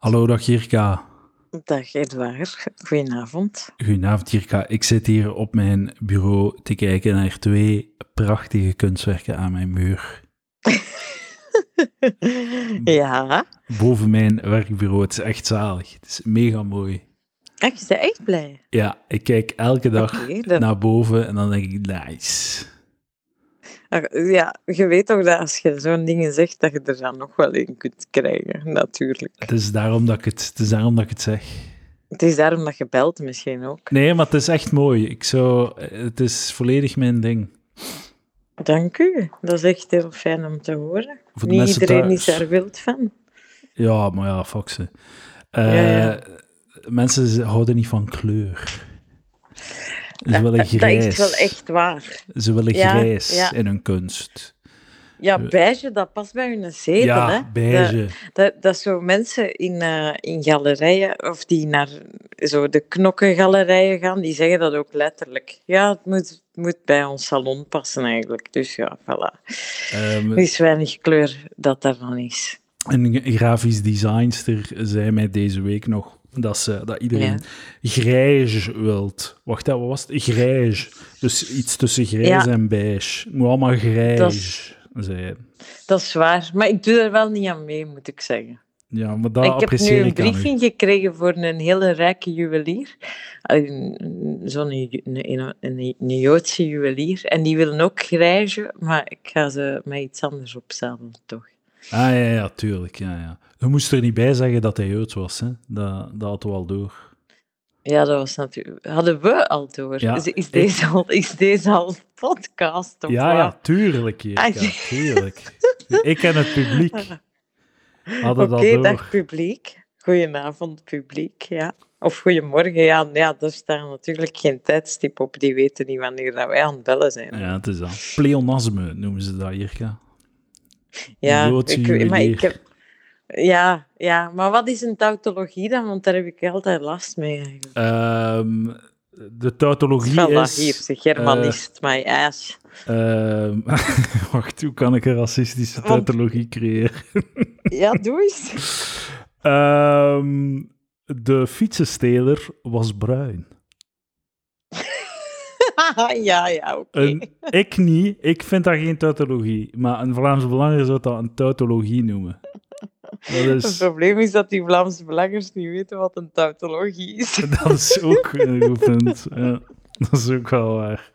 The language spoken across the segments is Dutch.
Hallo, dag Jirka. Dag Edouard, goedenavond. Goedenavond Jirka. Ik zit hier op mijn bureau te kijken naar twee prachtige kunstwerken aan mijn muur. ja. Boven mijn werkbureau. Het is echt zalig. Het is mega mooi. Echt, je bent echt blij? Ja, ik kijk elke dag dan- naar boven en dan denk ik, nice. Ja, je weet toch dat als je zo'n dingen zegt, dat je er dan nog wel in kunt krijgen, natuurlijk. Het is daarom dat ik het, het, is daarom dat ik het zeg. Het is daarom dat je belt misschien ook. Nee, maar het is echt mooi. Ik zou, het is volledig mijn ding. Dank u, dat is echt heel fijn om te horen. Voor Niet mensen iedereen thuis. is daar wild van. Ja, maar ja, fuck ze. Eh, Ja, Mensen z- houden niet van kleur. Ze willen Dat grijs. is wel echt waar. Ze willen grijs ja. in hun kunst. Ja, beige, dat past bij hun zetel, ja, hè. beige. Dat, dat, dat zo mensen in, eh, in galerijen, of die naar zo de knokkengalerijen gaan, die zeggen dat ook letterlijk. Ja, het moet, het moet bij ons salon passen eigenlijk. Dus ja, voilà. Ehm, Er is weinig kleur dat daarvan is. een grafisch designster zei mij deze week nog dat, ze, dat iedereen grijs wilt. Wacht, wat was het? Grijs. Dus iets tussen grijs Ja. en beige. Het moet allemaal grijs Dat is- zijn. Dat is waar, maar ik doe er wel niet aan mee, moet ik zeggen. Ja, maar dat ik heb nu een ik briefing gekregen voor een hele rijke juwelier. Een- Zo'n een, een, een, een Joodse juwelier. En die willen ook grijze, maar ik ga ze met iets anders opstellen, toch. Ah, ja, ja, tuurlijk. Ja, ja. Je moest er niet bij zeggen dat hij Joods was. Hè? Dat, dat hadden we al door. Ja, dat was natuurlijk... Hadden we al door. Ja, is, is, ik- deze al, is deze al podcast? Of Ja, wat? ja, tuurlijk, Jirka, Ah, tuurlijk. Ik en het publiek hadden Oké, dag publiek. Goedenavond, publiek, ja. Of goedemorgen, ja. Ja, daar staat natuurlijk geen tijdstip op. Die weten niet wanneer dat wij aan het bellen zijn. Ja, het is dat. Pleonasme noemen ze dat, Jirka. Ja, ik, maar ik heb... Ja, ja, maar wat is een tautologie dan? Want daar heb ik altijd last mee. Ehm, de tautologie is... hier, de Germanist, my ass. ehm, wacht, hoe kan ik een racistische Want- tautologie creëren? Ja, doe eens. Ehm, de fietsensteler was bruin. ja, ja, oké. Ik niet, ik vind dat geen tautologie. Maar een Vlaamse belanger zou dat een tautologie noemen. Dat Het is, probleem is dat die Vlaamse belangers niet weten wat een tautologie is. dat is ook een goed punt. Ja, dat is ook wel waar.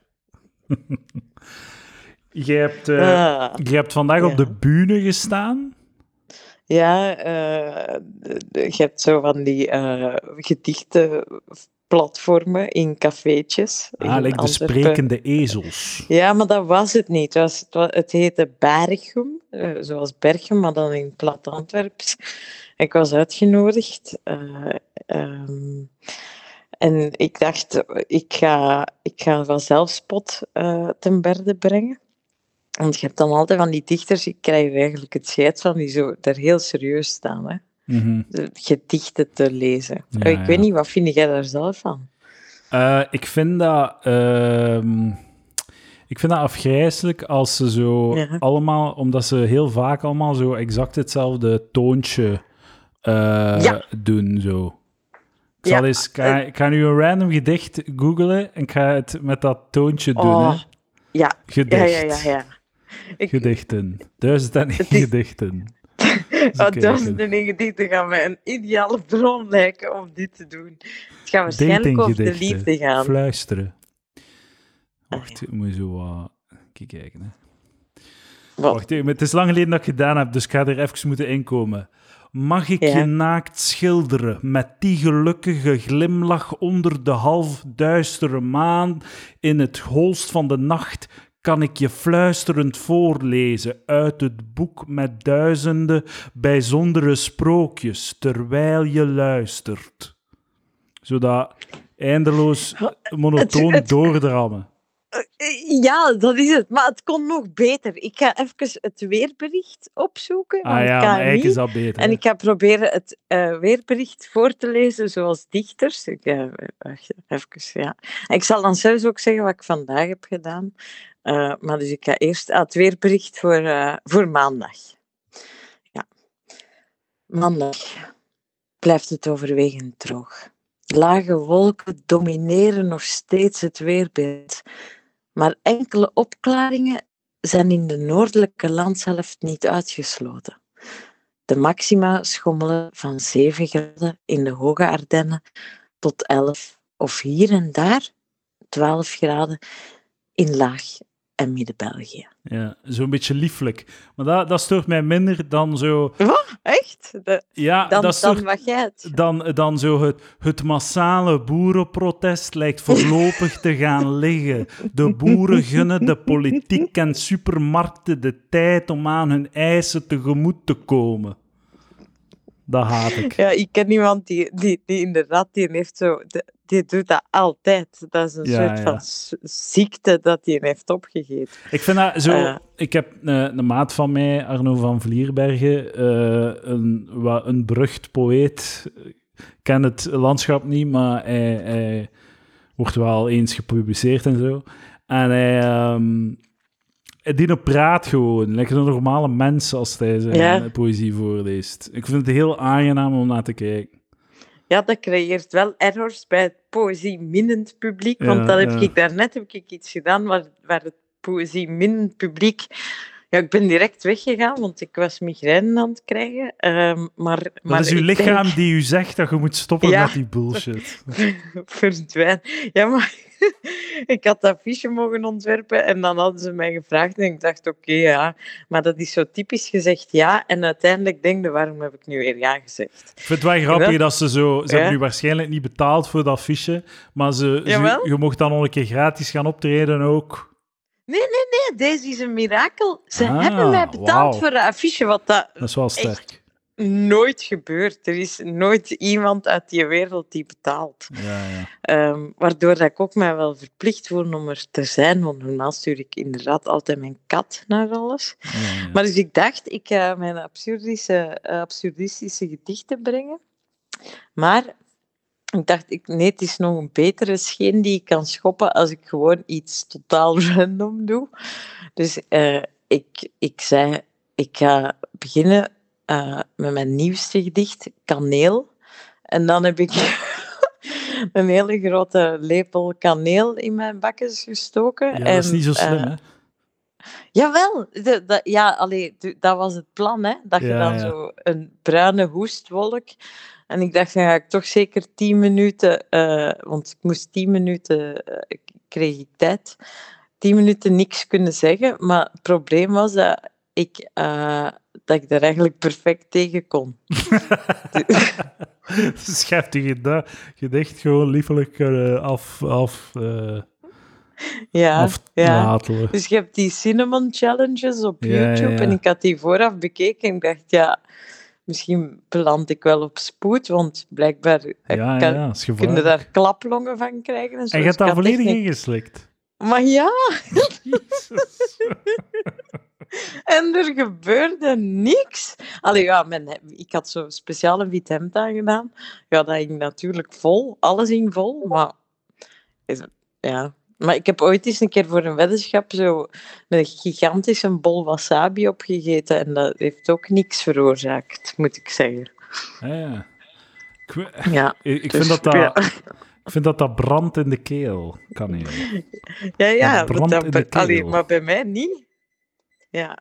Jij hebt, jij hebt vandaag op de bühne gestaan. Ja, eh, je hebt zo van die eh gedichtenplatformen in cafeetjes. in Ah, like de sprekende ezels. Ja, maar dat was het niet. Het, was, het, wa- het heette Bergum, eh, zoals Bergen, maar dan in plat Antwerps. Ik was uitgenodigd. eh, ehm, en ik dacht, ik ga, ik ga van zelfspot eh, ten berde brengen. Want je hebt dan altijd van die dichters, ik krijg er eigenlijk het scheid van, die zo daar heel serieus staan. Hè? Mhm. Gedichten te lezen. Ja, ik ja. weet niet, wat vind jij daar zelf van? Eh, ik vind dat... ehm, ik vind dat afgrijzelijk als ze zo Ja. allemaal... Omdat ze heel vaak allemaal zo exact hetzelfde toontje eh, doen, zo. Ik, zal eens, ik, ga, ik ga nu een random gedicht googlen en ik ga het met dat toontje doen, Oh, hè. Ja, Gedicht. ja, ja, ja. ja. Ik, Gedichten. Duizend en één gedichten. Kijken. duizenden en gedichten gaan mij een ideale bron lijken om dit te doen. Het gaat waarschijnlijk over de liefde gaan. Fluisteren. Ah, Wacht, ik moet zo wat... Kijk, kijken, hè. Wat? Wacht even, het is lang geleden dat ik het gedaan heb, dus ik ga er even moeten inkomen. Mag ik Ja. je naakt schilderen met die gelukkige glimlach onder de half duistere maan? In het holst van de nacht kan ik je fluisterend voorlezen uit het boek met duizenden bijzondere sprookjes terwijl je luistert. Zodat eindeloos monotoon het- doordrammen. Eh, Ja, dat is het. Maar het kon nog beter. Ik ga even het weerbericht opzoeken Ah ja, eigenlijk is dat beter. En ik ga proberen het eh, weerbericht voor te lezen zoals dichters. Ik, eh, even, ja. Ik zal dan zelfs ook zeggen wat ik vandaag heb gedaan. Eh, maar dus ik ga eerst het weerbericht voor, eh, voor maandag. Ja. Maandag. blijft het overwegend droog. Lage wolken domineren nog steeds het weerbeeld, maar enkele opklaringen zijn in de noordelijke landshelft niet uitgesloten. De maxima schommelen van 7 graden in de hoge Ardennen tot 11 of hier en daar 12 graden in laag en midden-België. Ja, zo'n beetje lieflijk. Maar dat, dat stoort mij minder dan zo... Wat? Echt? De, Ja, dan, dat dan mag jij het. dan, dan zo het, het massale boerenprotest lijkt voorlopig te gaan liggen. De boeren gunnen de politiek en supermarkten de tijd om aan hun eisen tegemoet te komen. Dat haat ik. Ja, ik ken iemand die, die, die inderdaad, die heeft zo, die, doet dat altijd. Dat is een Ja, soort ja. van ziekte dat hij heeft opgegeten. Ik vind dat zo... Eh. ik heb eh, een maat van mij, Arno van Vlierbergen, eh, een, wat, een berucht poëet. Ik ken het landschap niet, maar hij, hij wordt wel eens gepubliceerd en zo. En hij... ehm die praat gewoon, lekker een normale mens als hij zijn Ja. poëzie voorleest. Ik vind het heel aangenaam om naar te kijken. Ja, dat creëert wel errors bij het poëzie-minnend publiek. Ja, want dan heb ja. ik daarnet heb ik iets gedaan waar, waar het poëzie-minnend publiek... Ja, ik ben direct weggegaan, want ik was migraine aan het krijgen. Ehm, maar, maar Dat is uw lichaam denk- die u zegt dat je moet stoppen met die bullshit. verdwijnen. Ja, maar ik had dat affiche mogen ontwerpen en dan hadden ze mij gevraagd en ik dacht, oké, ja. Maar dat is zo typisch gezegd ja en uiteindelijk denk je, waarom heb ik nu weer ja gezegd? Ik vind het wel grappig dat ze zo... Ze Ja. hebben nu waarschijnlijk niet betaald voor dat affiche, maar ze, ze, je mocht dan nog een keer gratis gaan optreden ook. Nee, nee, nee, deze is een mirakel. Ze Ah, hebben mij betaald voor dat affiche, wat dat Dat is wel sterk. Nooit gebeurt. Er is nooit iemand uit die wereld die betaalt. Ja, ja. Ehm, waardoor dat ik ook mij wel verplicht voel om er te zijn, want normaal stuur ik inderdaad altijd mijn kat naar alles. ja. Maar dus ik dacht, ik ga mijn absurdische, eh, absurdistische gedichten brengen. Maar ik dacht, ik, nee, het is nog een betere scheen die ik kan schoppen als ik gewoon iets totaal random doe. Dus eh, ik, ik zei, ik ga beginnen eh, met mijn nieuwste gedicht, Kaneel. En dan heb ik een hele grote lepel kaneel in mijn bakjes gestoken. Ja, dat is niet zo slim, eh, hè? Jawel, de, de, ja, allee, de- dat was het plan, hè? dat je Ja, dan ja. zo een bruine hoestwolk. En ik dacht, dan ga ik toch zeker tien minuten, eh, want ik moest tien minuten, ik- kreeg ik tijd, tien minuten niks kunnen zeggen. Maar het probleem was dat ik, eh, dat ik er eigenlijk perfect tegen kon. Schrijft je gedicht gewoon liefelijk eh, af, af, eh Ja, ja. Dus je hebt die cinnamon challenges op Ja, YouTube ja. en ik had die vooraf bekeken en ik dacht, ja, misschien beland ik wel op spoed, want blijkbaar Ja, kan, ja, dat is kun je gevaarlijk. daar klaplongen van krijgen. En, zo. En je Dus hebt had echt volledig ingeslikt. Maar ja, en er gebeurde niks. Allee, ja, mijn, ik had zo speciaal een wit hemd aangedaan. Ja, dat ging natuurlijk vol. Alles ging vol, maar... Is, ja... Maar ik heb ooit eens een keer voor een weddenschap zo een gigantische bol wasabi opgegeten en dat heeft ook niks veroorzaakt, moet ik zeggen. Ja, ja. Ik, we- Ja, ik, ik dus, vind dat ja. Ik vind dat dat brandt in de keel, kaneel. ja, ja dat brandt dat in de allee, keel. maar bij mij niet. Ja,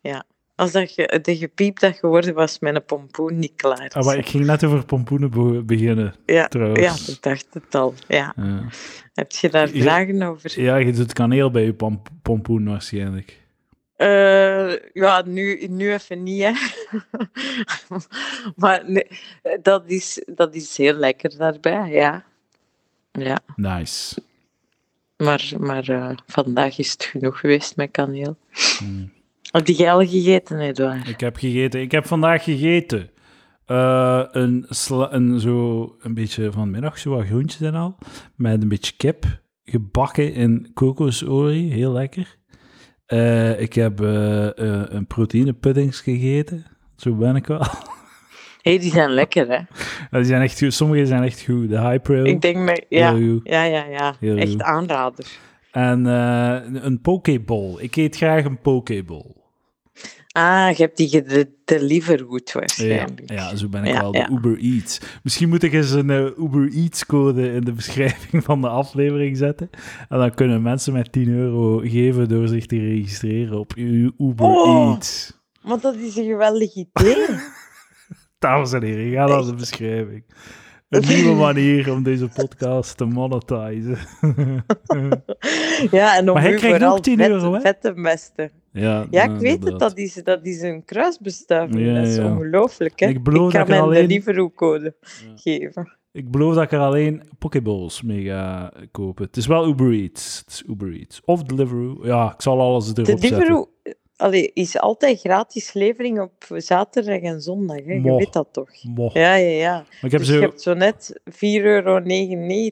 Ja. als dat ge, de gepiept dat geworden was, mijn pompoen niet klaar. Ah, maar ik ging net over pompoenen be- beginnen, ja, trouwens. ja, ik dacht het al. Ja. Ja. Heb je daar Ja. vragen over? Ja, je doet kaneel bij je pom- pompoen waarschijnlijk. Eh, ja, nu, nu even niet, hè. maar nee, dat, is, dat is heel lekker daarbij, ja. Ja, Nice. maar, maar eh, vandaag is het genoeg geweest met kaneel. Hmm. Heb jij al gegeten, Edouard? Ik heb gegeten. Ik heb vandaag gegeten. Eh, een, sla- een, zo, een beetje vanmiddag, zo wat groentjes en al. Met een beetje kip. Gebakken in kokosolie. Heel lekker. Eh, ik heb eh, eh, een proteïnepuddings gegeten. Zo ben ik wel. Hé, hey, die zijn lekker, hè? Ja, Die zijn echt goed. Sommige zijn echt goed. De High Pro. Ik denk, me, ja, ja, ja, ja. Heel Echt goed. aanrader. En een pokeball. Ik eet graag een pokeball. Ah, je hebt die gedeliverwood Ja, waarschijnlijk. ja, zo ben ik Ja, wel de ja. Uber Eats. Misschien moet ik eens een eh, Uber Eats code in de beschrijving van de aflevering zetten. En dan kunnen mensen met 10 euro geven door zich te registreren op uw Uber Oh. Eats. Want dat is een geweldig idee. Dames en heren, ga naar de beschrijving. Een nieuwe manier om deze podcast te monetizen. ja, en om Maar hij krijgt ook 10 vet, euro, hè? vet te mesten. Ja, Ja, nou, ik weet het, inderdaad. dat is, dat is een kruisbestuiving. Ja, dat is ja. ongelooflijk, hè? Ik kan ik er mijn alleen- Deliveroo-code Ja. geven. Ik beloof dat ik er alleen Pokeballs mee ga kopen. Het is wel Uber Eats. Het is Uber Eats. Of Deliveroo. Ja, ik zal alles erop zetten. Deliveroo allee, is altijd gratis levering op zaterdag en zondag, hè? Je weet dat toch? Mo. Ja, ja, ja. Maar ik heb dus zo... je hebt zo net 4,99 euro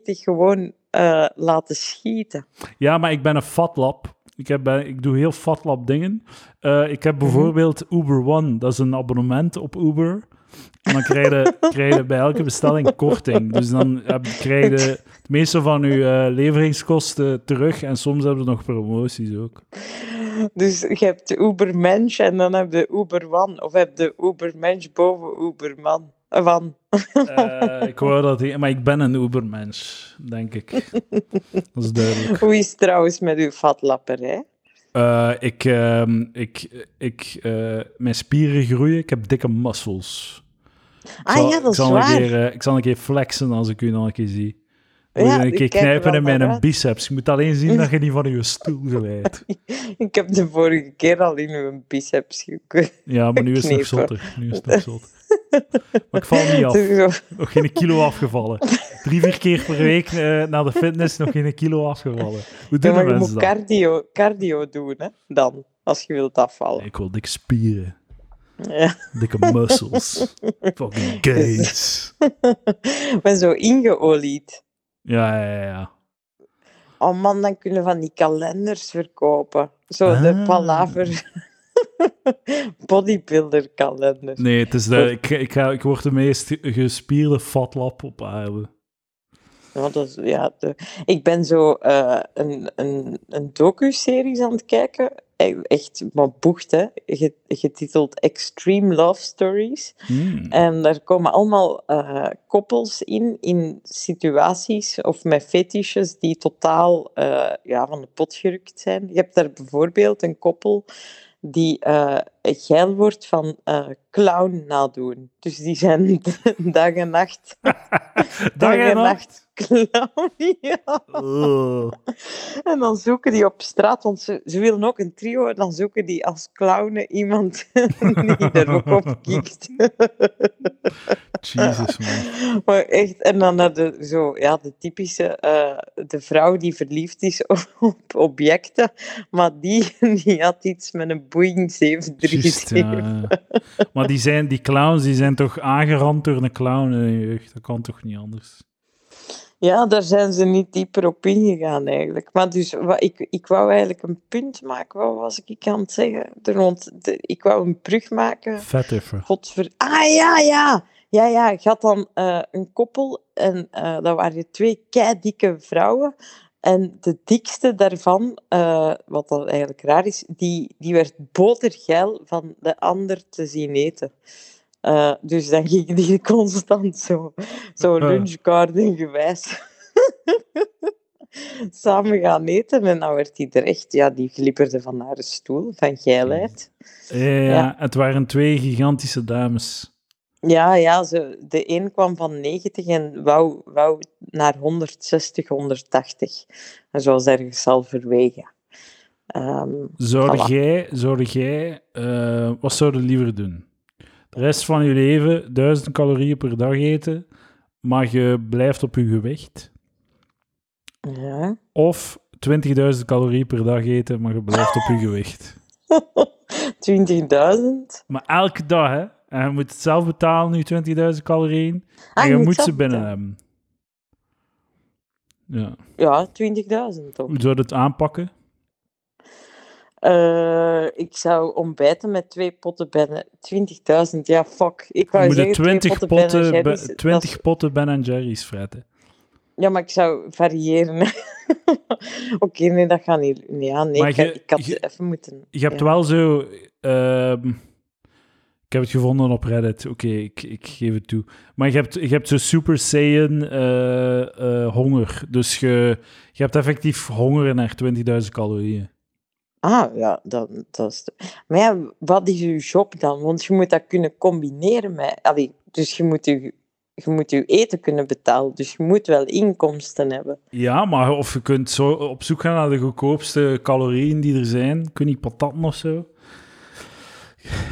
gewoon eh, laten schieten. Ja, maar ik ben een fatlap. Ik, heb, ik doe heel fatlap dingen. Eh, ik Mhm. heb bijvoorbeeld Uber One. Dat is een abonnement op Uber. En dan krijg je, krijg je bij elke bestelling korting. Dus dan heb, krijg je het meeste van je eh, leveringskosten terug. En soms hebben ze nog promoties ook. Dus je hebt de Ubermensch en dan heb je Uber One. Of heb je Ubermensch boven Uberman. Eh, Van. Eh, ik hoor dat... Maar ik ben een Ubermens, denk ik. Dat is duidelijk. Hoe is het trouwens met uw vatlapperij? Eh, ik, ehm, ik, ik, eh, mijn spieren groeien. Ik heb dikke muscles. Ik Ah zal- ja, dat ik zal waar. Een keer, eh, ik zal een keer flexen als ik u nog een keer zie. Moet Ja, een ik keer er knijpen in mijn uit. biceps. Je moet alleen zien dat je niet van je stoel glijdt. Ik heb de vorige keer al in uw biceps gekund. Ja, maar nu is het nog zotter. Nu is het nog zotter. Maar ik val niet af. Nog geen kilo afgevallen. Drie, vier keer per week eh, naar de fitness, nog geen kilo afgevallen. Hoe Ja, doen maar je mensen moet cardio, cardio doen, hè? Dan, als je wilt afvallen. Ik wil dikke spieren. Ja. Dikke muscles. Fucking gains. Ik ben zo ingeolied. Ja, ja, ja, ja. Oh man, dan kunnen we van die kalenders verkopen. Zo de Ah. palaver bodybuilder kalender. Nee, het is de, ik, ik, ga, ik word de meest gespierde fatlap op aarde. Ja, dat is- ja, de- ik ben zo eh, een, een, een docu-series aan het kijken. E- Echt, maar boegt, hè. Ge- Getiteld Extreme Love Stories. Hmm. En daar komen allemaal eh, koppels in, in situaties of met fetishes die totaal eh, ja, van de pot gerukt zijn. Je hebt daar bijvoorbeeld een koppel die eh geil wordt van eh, clown nadoen. Dus die zijn dag en nacht, Dag en nacht. Ugh. En dan zoeken die op straat, want ze, ze willen ook een trio, en dan zoeken die als clown iemand die er ook op kikt. Jesus, man. Maar echt, en dan de, zo, ja, de typische, eh, de vrouw die verliefd is op, objecten, maar die, die had iets met een Boeing 737. Juist, ja. Maar die, zijn, die clowns die zijn toch aangerand door een clown in je jeugd? Dat kan toch niet anders? Ja, daar zijn ze niet dieper op ingegaan eigenlijk. Maar dus, wat, ik, ik wou eigenlijk een punt maken, wat was ik aan het zeggen? Rond de, ik wou een brug maken. Vet even. Godver... Ah, ja, ja! Ja, ja, je had dan eh, een koppel en eh dat waren twee keidikke vrouwen. En de dikste daarvan, eh, wat dan eigenlijk raar is, die, die werd botergeil van de ander te zien eten. Eh, dus dan ging die constant zo, zo Eh. lunchgarden gewijs samen gaan eten. En dan werd die er echt, ja, die glipperde van haar stoel, van geilheid. Ja, ja, het waren twee gigantische dames. Ja, ja ze, de een kwam van 90 en wou, wou naar 160, 180. En zoals ergens al verwegen. Ehm, Zou Voilà. jij, zou jij eh, wat zou je liever doen? De rest van je leven 1000 calorieën per dag eten, maar je blijft op je gewicht? ja. Of 20.000 calorieën per dag eten, maar je blijft op je gewicht? 20.000. Maar elke dag, hè? En je moet het zelf betalen, nu 20.000 calorieën. Ah, en je je moet ze binnen hebben. Ja. Ja, 20.000 toch? Hoe zou je het aanpakken? Eh, ik zou ontbijten met twee potten binnen. 20.000, ja, fuck. Ik Je wou moet zeggen, twee 20 potten Ben potten, Jerry's, be- dat 20 is- potten Ben Jerry's fretten. Ja, maar ik zou variëren. Oké, nee, dat gaat niet. Ja, nee, ik, je- ik had je- even moeten. Je hebt ja. wel zo... ehm, ik heb het gevonden op Reddit. Oké, ik, ik geef het toe. Maar je hebt, je hebt zo Super Saiyan eh, eh, honger. Dus je, je hebt effectief honger naar 20.000 calorieën. Ah, ja, dat, dat is... Maar ja, wat is uw job dan? Want je moet dat kunnen combineren met... Allee, dus je moet je, je moet je eten kunnen betalen. Dus je moet wel inkomsten hebben. Ja, maar of je kunt zo op zoek gaan naar de goedkoopste calorieën die er zijn. Ik weet niet, patatten of zo.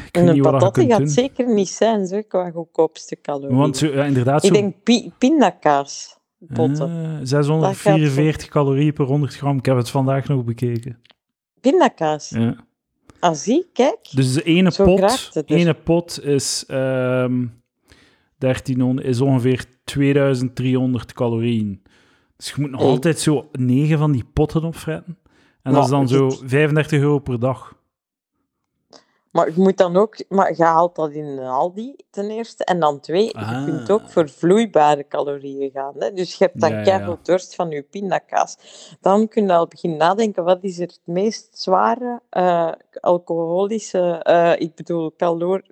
Ik En een je patat gaat doen. zeker niet zijn, zo, qua goedkoopste calorieën. Want zo, ja, inderdaad, ik zo, denk pi pindakaas potten. eh, 644 calorieën per 100 gram. Ik heb het vandaag nog bekeken. Pindakaas. Ja. Ah, zie, kijk. Dus de ene Zo pot, het dus. ene pot is, ehm 1300, is ongeveer 2300 calorieën. Dus je moet nog Hey. altijd zo negen van die potten opfretten. En dat is dan zo dit- 35 euro per dag. Maar je moet dan ook... Maar je haalt dat in een Aldi, ten eerste. En dan twee, je Ah. kunt ook voor vloeibare calorieën gaan. Hè? Dus je hebt dan Ja, dorst van je pindakaas. Dan kun je al beginnen nadenken, wat is er het meest zware eh, alcoholische... eh, ik bedoel, calor...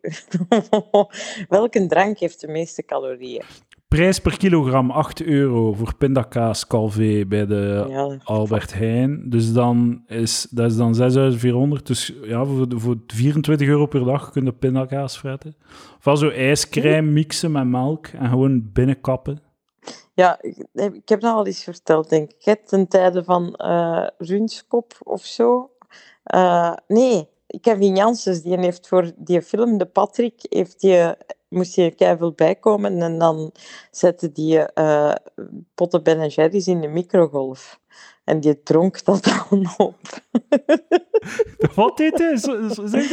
Welke drank heeft de meeste calorieën? Prijs per kilogram 8 euro voor pindakaas Calvé bij de Ja, Albert Heijn. Dus dan is, dat is dan 6400. Dus ja, voor, voor 24 euro per dag kun je pindakaas fretten. Ofwel zo ijscrème mixen met melk en gewoon binnenkappen. Ja, ik heb dat al eens verteld, denk ik. Ten tijde van Runskop of zo. Eh, nee, Kevin Janssens, die heeft voor die film De Patrick, heeft die, moest je keiveel bijkomen en dan zette die eh potten Ben Jerry's in de microgolf. En die dronk dat dan op. Wat dit is? Zeg?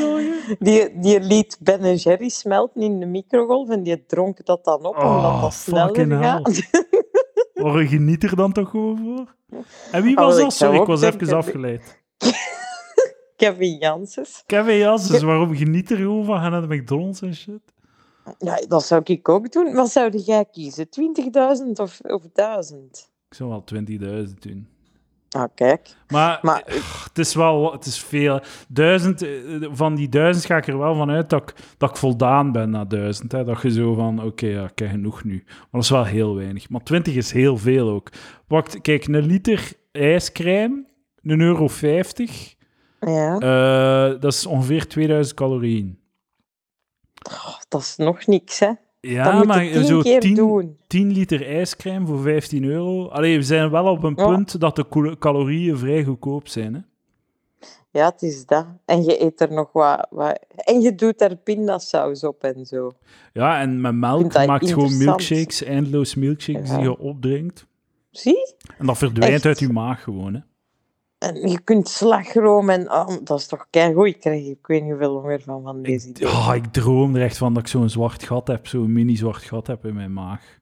Die, die liet Ben Jerry smelten in de microgolf en die dronk dat dan op, omdat Oh, dat sneller gaat. Waar geniet er dan toch gewoon voor? En wie Ah, was dat? Sorry, ik was even afgeleid. Kevin Janssens. Kevin Janssens, waarom geniet er gewoon van gaan naar de McDonald's en shit? Ja, dat zou ik ook doen. Wat zou jij kiezen? 20.000 of, of 1000? Ik zou wel 20.000 doen. Ah, kijk. Maar, Maar- het is wel het is veel. Duizend, eh, van die duizend ga ik er wel van uit dat ik, dat ik voldaan ben na duizend. Hè. Dat je zo van, oké, ja, ik heb genoeg nu. Maar dat is wel heel weinig. Maar 20 is heel veel ook. Wacht, kijk, een liter ijscrème, een euro 50, Ja, eh, dat is ongeveer 2000 calorieën. Oh, dat is nog niks, hè. Ja, maar tien zo keer 10, doen. 10 liter ijscrème voor 15 euro. Allee, we zijn wel op een Ja. punt dat de calorieën vrij goedkoop zijn. Hè? Ja, het is dat. En je eet er nog wat... wat... En je doet er pindasaus op en zo. Ja, en met melk maakt gewoon milkshakes, eindeloos milkshakes Ja. die je opdrinkt. Zie? En dat verdwijnt Echt? uit je maag gewoon. Hè? En je kunt slagroom en... Oh, dat is toch keigoed. Ik krijg ik weet niet hoeveel honger van, van deze Ik, oh, ik droom er echt van dat ik zo'n zwart gat heb, zo'n mini-zwart gat heb in mijn maag.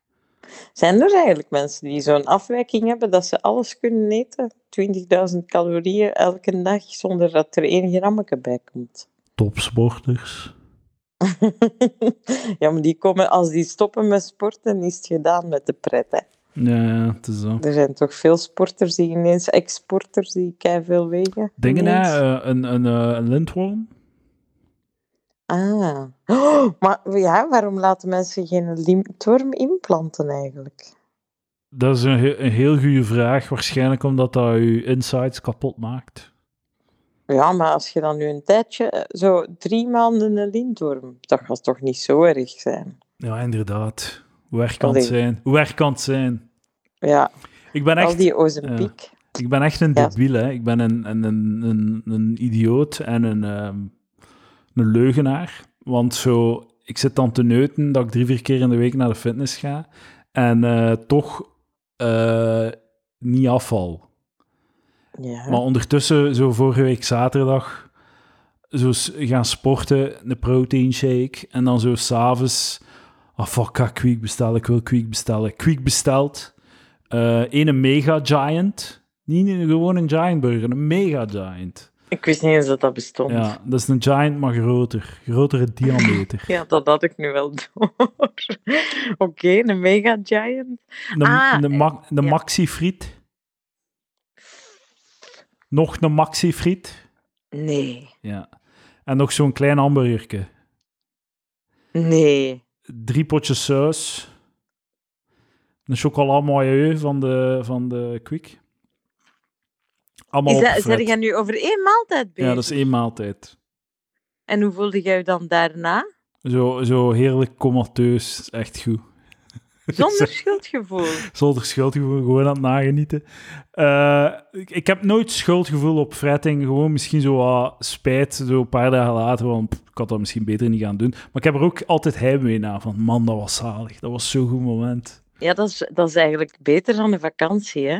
Zijn er eigenlijk mensen die zo'n afwijking hebben dat ze alles kunnen eten? 20.000 calorieën elke dag zonder dat er één grammetje bij komt. Topsporters. ja, maar die komen, als die stoppen met sporten, is het gedaan met de pret. Hè. Ja, het is zo. Er zijn toch veel sporters die ineens, exporters die veel wegen. Dingen, ineens. hè? eh, een, een, eh, een lintworm. Ah. Oh, maar ja, waarom laten mensen geen lintworm implanten eigenlijk? Dat is een, he- een heel goede vraag. Waarschijnlijk omdat dat je insides kapot maakt. Ja, maar als je dan nu een tijdje, eh, zo drie maanden een lintworm, dat gaat toch niet zo erg zijn? Ja, inderdaad. Hoe erg kan het zijn? Hoe erg kan het zijn? Ja, Ik ben al echt, die Ozempiek. ik ben echt een debiel, hè. Ik ben een, een, een, een, een idioot en een, ehm, een leugenaar. Want zo, ik zit dan te neuten dat ik drie, vier keer in de week naar de fitness ga. En eh, toch eh, niet afval. Ja. Maar ondertussen, zo vorige week zaterdag, zo gaan sporten, een protein shake. En dan zo s'avonds, oh fuck, ik ga Quick bestellen, ik wil Quick bestellen. Quick besteld. Eh een Mega Giant. Niet een- gewoon een Giant Burger, een Mega Giant. Ik wist niet eens dat dat bestond. Ja, Ja, dat is een giant, maar groter. Grotere diameter. dat had ik nu wel door. Oké, een mega giant. Een, Ah, een, ma- een ja. maxi-friet. Nog een maxi-friet. Nee, Ja. En nog zo'n klein hamburgerke. nee. Drie potjes saus. Een chocola moyeu van de, van de Quick. Allemaal Is dat, zeg je nu over één maaltijd bezig? Ja, dat is één maaltijd. En hoe voelde jij je dan daarna? Zo, zo heerlijk comateus. Echt goed. Zonder schuldgevoel. Zonder schuldgevoel, gewoon aan het nagenieten. Eh, ik, ik heb nooit schuldgevoel op fretting. Gewoon misschien zo wat spijt, zo een paar dagen later. Want pff, ik had dat misschien beter niet gaan doen. Maar ik heb er ook altijd heimwee naar. Van man, dat was zalig. Dat was zo'n goed moment. Ja, dat is, dat is eigenlijk beter dan een vakantie, hè?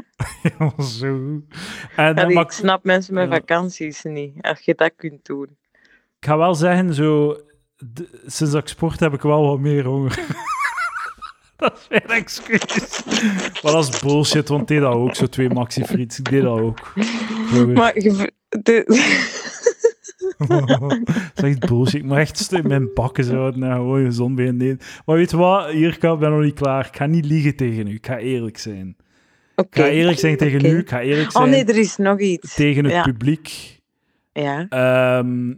was zo goed. En, eh, maar ik snap mensen met ja. vakanties niet, als je dat kunt doen. ik ga wel zeggen, zo, sinds dat ik sport heb ik wel wat meer honger. dat is mijn excuus. Maar dat is bullshit, want deed dat ook. Zo twee maxi friets, ik deed dat ook. Vroeger. Maar je, de, dat is echt bullshit. Ik moet echt in mijn bakken zo nou, gewoon gezond bij nemen. Maar weet je wat? Hier ik ben nog niet klaar. Ik ga niet liegen tegen u. Ik ga eerlijk zijn. Ik ga eerlijk zijn tegen Oké. u. Ik ga eerlijk zijn Oh nee, er is nog iets. tegen het Ja. publiek. Ja. Ehm,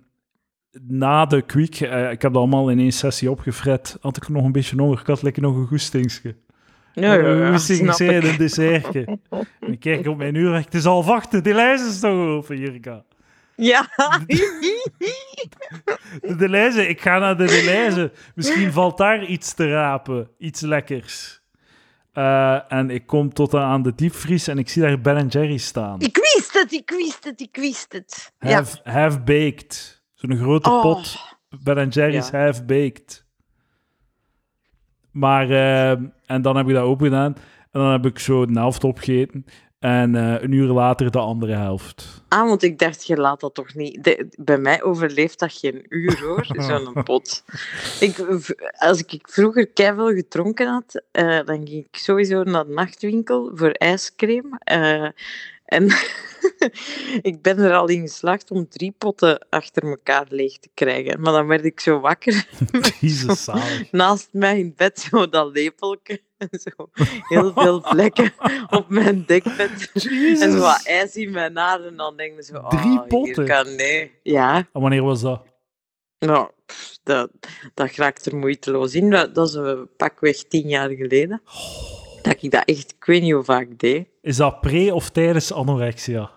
na de quick, eh, ik heb dat allemaal in één sessie opgefret, had ik nog een beetje honger. Ik had lekker nog een goestingske. Ja, ja, ja, en ik. een dessertje. En ik kijk op mijn uur, het is al wachten, die lijst is toch open, Jirka. Ja. De Deleuze, ik ga naar de Deleuze. Misschien valt daar iets te rapen, iets lekkers. Eh, en ik kom tot aan de diepvries en ik zie daar Ben Jerry staan. ik wist het, ik wist het, ik wist het. Ja. Half, half-baked. Zo'n grote Oh. pot Ben Jerry's Ja. half-baked. Maar, eh, en dan heb ik dat open gedaan. En dan heb ik zo de helft opgegeten. En eh, een uur later de andere helft. Ah, want ik dacht, je laat dat toch niet... De- bij mij overleeft dat geen uur, hoor, zo'n pot. Ik, als ik vroeger keiveel gedronken had, eh, dan ging ik sowieso naar de nachtwinkel voor ijscream. eh, en ik ben er al in geslaagd om drie potten achter elkaar leeg te krijgen. Maar dan werd ik zo wakker, Jezus, naast mij in bed, zo dat lepelke. En zo heel veel vlekken op mijn dekbed. En zo Jezus. wat ijs in mijn haren. En dan denk je zo... Drie oh, potten? Hier kan, nee. Ja, En wanneer was dat? nou, pff, dat, dat raakt er moeiteloos in. Dat, dat is een pakweg tien jaar geleden. Dat ik dat echt... Ik weet niet hoe vaak deed. Is dat pre- of tijdens anorexia?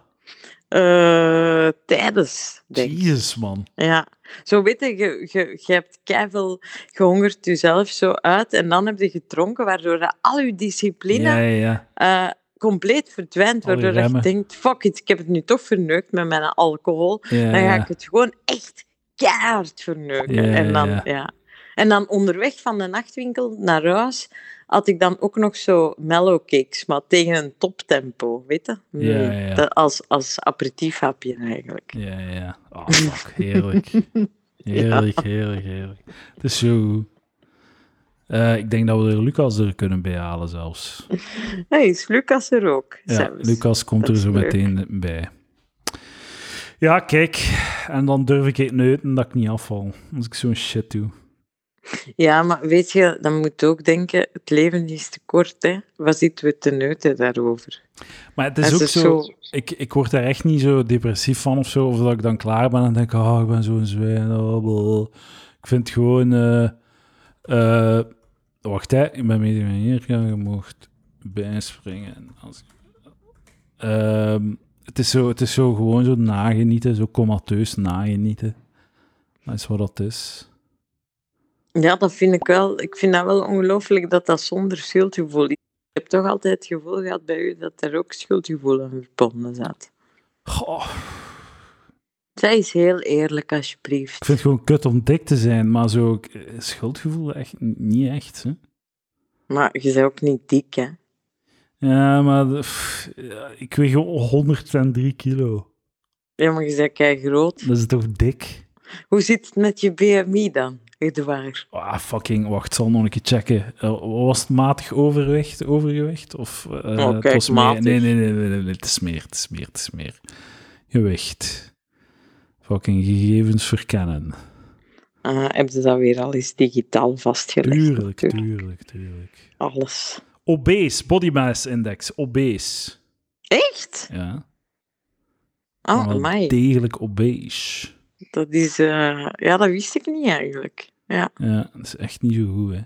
Eh, tijdens, denk ik. Jezus, man. Ja. Zo weet je, je, je, je hebt keiveel gehongerd jezelf zo uit. En dan heb je gedronken, waardoor dat al je discipline... Ja, ja, ja. eh, compleet verdwijnt, waardoor dat je denkt, fuck it, ik heb het nu toch verneukt met mijn alcohol. dan ga ik het gewoon echt keihard verneuken. En, dan, ja. en dan onderweg van de nachtwinkel naar huis had ik dan ook nog zo mellow cakes, maar tegen een toptempo, weet je? Ja, Mm, ja, ja. Dat als, als aperitiefhapje eigenlijk. Ja, ja. Oh, fuck. Heerlijk. Heerlijk, heerlijk, heerlijk. Het is zo. Eh, ik denk dat we er Lucas er kunnen bij halen zelfs. Hey, is Lucas er ook? Ja, zelfs? Lucas komt Dat er zo leuk. meteen bij. Ja, kijk. En dan durf ik het neuten dat ik niet afval. Als ik zo'n shit doe. Ja, maar weet je, dan moet je ook denken, het leven is te kort, hè. Wat zitten we te neuten daarover? Maar het is En ook zo... Ik, ik word daar echt niet zo depressief van of zo. Of dat ik dan klaar ben en denk, oh, ik ben zo'n zwijn. oh. Ik vind het gewoon... eh, eh, wacht, hè. Ik ben mee hier. Je mocht bijspringen. Als, Ehm, het, is zo, het is zo gewoon zo nagenieten. Zo comateus nagenieten. Dat is wat dat is. Ja, dat vind ik wel. Ik vind dat wel ongelooflijk dat dat zonder schuldgevoel is. Ik heb toch altijd het gevoel gehad bij u dat er ook schuldgevoel aan verbonden zat. Goh, Zij is heel eerlijk, ik alsjeblieft. vind het gewoon kut om dik te zijn, maar zo eh, schuldgevoel echt niet echt. Hè? Maar je bent ook niet dik, hè? Ja, maar pff, ik weeg 103 kilo. Ja, maar je bent kei groot. Dat is toch dik? Hoe zit het met je BMI dan, Edouard? Ah, fucking, wacht, zal nog een keer checken. Eh, was het matig overgewicht? overgewicht? Of, Oh, het kijk, was meer- matig. Nee, nee, nee, nee, nee, nee, het is meer, het is meer, het is meer. Gewicht. Fucking gegevens verkennen. Uh, hebben ze dat weer al eens digitaal vastgelegd? Tuurlijk, natuurlijk. tuurlijk, tuurlijk. Alles. Obese, body mass index, obese. Echt? Ja. Oh, Wel amai. Degelijk obese. Dat is... eh, ja, dat wist ik niet eigenlijk. Ja. Ja, dat is echt niet zo goed, hè.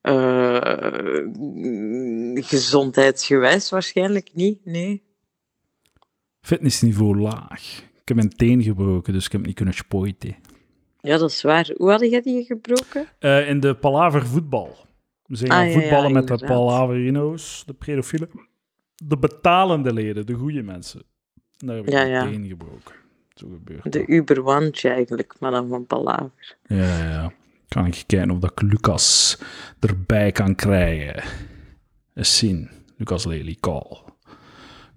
Eh, mm, gezondheidsgewijs waarschijnlijk niet, nee. Fitnessniveau laag. Ik heb mijn teen gebroken, dus ik heb niet kunnen sporten. Ja, dat is waar. Hoe had jij die gebroken? Eh, in de Palaver voetbal. We zijn Ah, gaan ja, ja, voetballen met de. Palaverinos, de pedofielen. De betalende leden, de goede mensen. Daar heb ik Ja, mijn ja. teen gebroken. Zo gebeurt De. Uberwantje eigenlijk, maar dan van Palaver. Ja, ja. Kan ik kijken of dat ik Lucas erbij kan krijgen. Eens zien. Lucas Lely, call.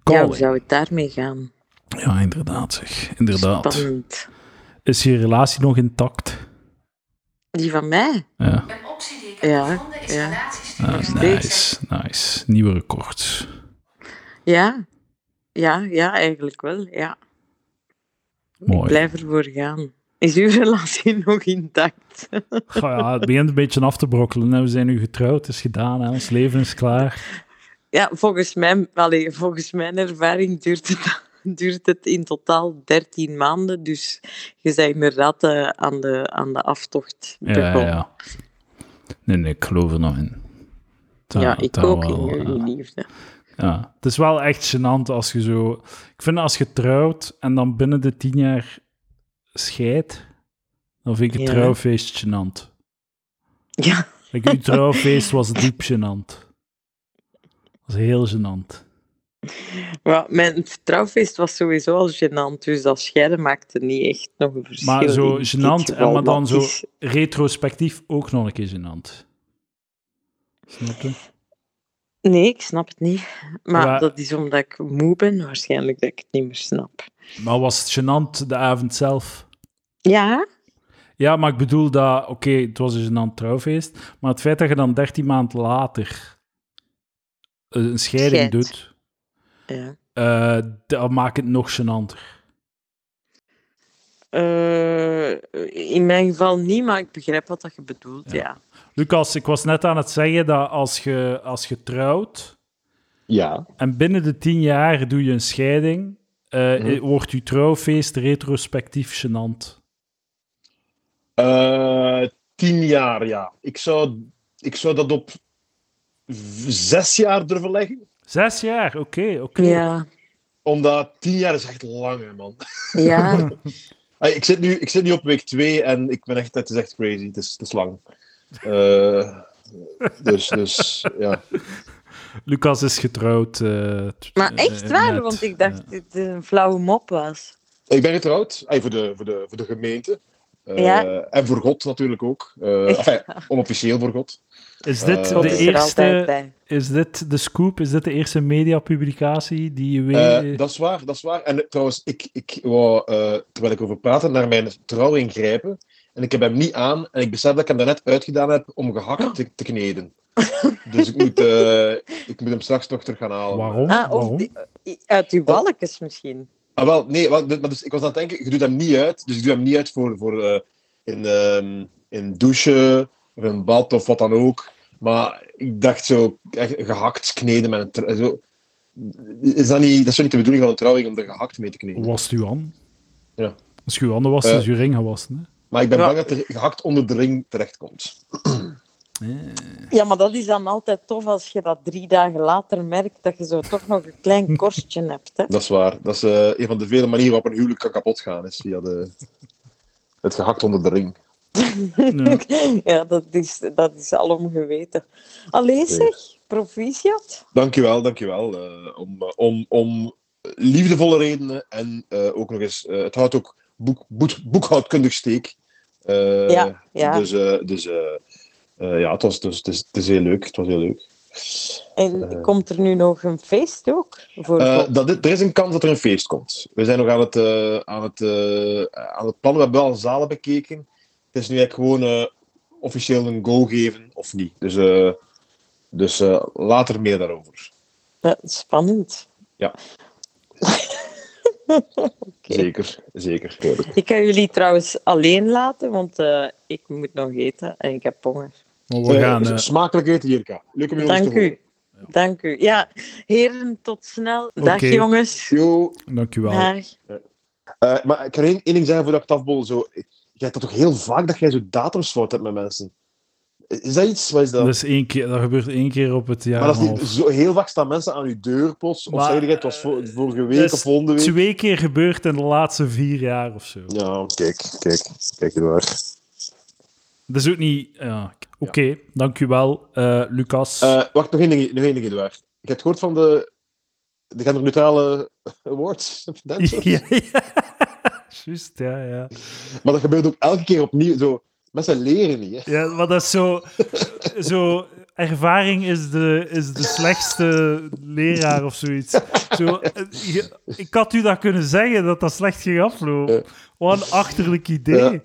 Ja, hoe zou het daarmee gaan? Ja, inderdaad zeg. Inderdaad. Spannend. Is je relatie nog intact? Die van mij? Ja. Een optie die ik heb Ja, gevonden is ja. relatiestuders. Ah, nice, nice. Nieuwe records. Ja. Ja, ja, eigenlijk wel, ja. Ik Mooi. blijf ervoor gaan. Is uw relatie nog intact? Goh, ja, het begint een beetje af te brokkelen. We zijn nu getrouwd, het is gedaan, hè. ons leven is klaar. Ja, volgens, mijn, allee, volgens mijn ervaring duurt het, duurt het in totaal 13 maanden. Dus je bent inderdaad eh, aan, de, aan de aftocht Ja, ja, begonnen. ja. Nee, nee, ik geloof er nog in. Dat- Ja, ik ook wel, in jullie liefde. Ja, het is wel echt gênant als je zo... Ik vind als je trouwt en dan binnen de tien jaar scheidt, dan vind ik het Ja. trouwfeest gênant. Ja, Like, uw trouwfeest was diep gênant. Dat was heel gênant. maar mijn trouwfeest was sowieso al gênant. Dus dat scheiden maakte niet echt nog een verschil. Maar zo gênant, en maar dan zo retrospectief ook nog een keer gênant. Snap je? Nee, ik snap het niet. Maar dat is omdat ik moe ben, waarschijnlijk dat ik het niet meer snap. Maar was het gênant de avond zelf? Ja, Ja, maar ik bedoel dat, oké, het was een gênant trouwfeest, maar het feit dat je dan 13 maanden later een scheiding doet, ja. eh, dat maakt het nog gênanter. Eh, in mijn geval niet, maar ik begrijp wat dat je bedoelt, ja. Lucas, ik was net aan het zeggen dat als je, als je trouwt Ja. en binnen de 10 jaar doe je een scheiding, eh, Mhm. wordt je trouwfeest retrospectief gênant. Eh, tien jaar, ja. Ik zou, ik zou dat op zes jaar durven leggen. Zes jaar, oké, oké. Ja, Omdat tien jaar is echt lang, hè, man. ja. Ay, ik, zit nu, ik zit nu op week twee en ik ben echt, het is echt crazy. Het is, het is lang. Eh, dus, dus, ja. Lucas is getrouwd. eh, Maar eh, echt waar, want ik dacht dat het een flauwe mop was. Ik ben getrouwd. Ay, voor, de, voor, de, voor de gemeente. Eh, Ja. En voor God natuurlijk ook. Eh, enfin, onofficieel voor God. Is dit de is er eerste. Is dit de scoop? Is dit de eerste mediapublicatie die je Eh, weet? dat is waar, dat is waar. En trouwens, ik, ik wou, eh, terwijl ik over praatte, naar mijn trouwring grijpen. En ik heb hem niet aan. En ik besef dat ik hem daarnet uitgedaan heb om gehakt te, te kneden. Dus ik moet, eh, ik moet hem straks nog terug gaan halen. Waarom? Ah, of Waarom? die- uit uw balkjes misschien. Ah, wel, nee, wel, maar dus, ik was aan het denken, je doet hem niet uit. Dus ik doe hem niet uit voor, voor eh, in, ehm, in douchen of in bad of wat dan ook. Maar ik dacht zo, echt gehakt kneden met een... Zo, is dat, niet, dat is zo niet de bedoeling van een trouwring om er gehakt mee te kneden. Was het uw hand? Ja. Als je uw handen was, Eh. is je ring gewassen. Hè? Maar ik ben Ja. bang dat er gehakt onder de ring terechtkomt. Ja, maar dat is dan altijd tof als je dat drie dagen later merkt dat je zo toch nog een klein korstje hebt. Hè? Dat is waar. Dat is eh, een van de vele manieren waarop een huwelijk kan kapot gaan, is via de, het gehakt onder de ring. Ja. Ja, dat is, dat is alom geweten. Allee zeg, proficiat. Dankjewel, dankjewel. eh om, eh, om, om liefdevolle redenen en eh, ook nog eens, eh, het houdt ook boek, boek, boekhoudkundig steek. Eh, Ja, ja. Dus, eh, dus eh, ja, het was, dus, het, is, het is heel leuk. Het was heel leuk. En komt er nu nog een feest ook? Voor dat, er is een kans dat er een feest komt. We zijn nog aan het, aan het, aan het plannen. We hebben wel zalen bekeken. Het is nu eigenlijk gewoon officieel een go geven of niet. Dus, dus later meer daarover. Spannend. Ja. Zeker, zeker. Ik ga jullie trouwens alleen laten, want eh, ik moet nog eten en ik heb honger. Maar we gaan... Eh, eh, smakelijk eten, Jirka. Leuk om je ons Dank te u. Dank u. Ja, heren, tot snel. Dag jongens. Yo. dank u wel. Dag. Eh, maar ik kan één, één ding zeggen voordat ik het afbol. Zo, jij hebt dat toch heel vaak dat jij zo datums fout hebt met mensen? Is dat iets? Wat is dat? Dat, is één keer, dat gebeurt één keer op het jaar. maar dat is niet, zo, heel vaak staan mensen aan je deur plots. Of Maar, zeg je het was vo- vorige week of volgende week? Twee keer gebeurd in de laatste vier jaar of zo. Ja, kijk, kijk. Kijk waar. Dat is ook niet... Ja. Oké, dank u wel, eh, Lucas. Eh, wacht, nog één ding, nog één ding, Edouard. Je hebt gehoord van de, de genderneutrale awards? Ja, ja. Juist, ja, ja. Maar dat gebeurt ook elke keer opnieuw. Zo, mensen leren niet, hè. Ja, maar dat is zo... zo ervaring is de, is de slechtste leraar of zoiets. Zo, eh, je- ik had u dat kunnen zeggen, dat dat slecht ging aflopen. Wat een achterlijk idee. Ja.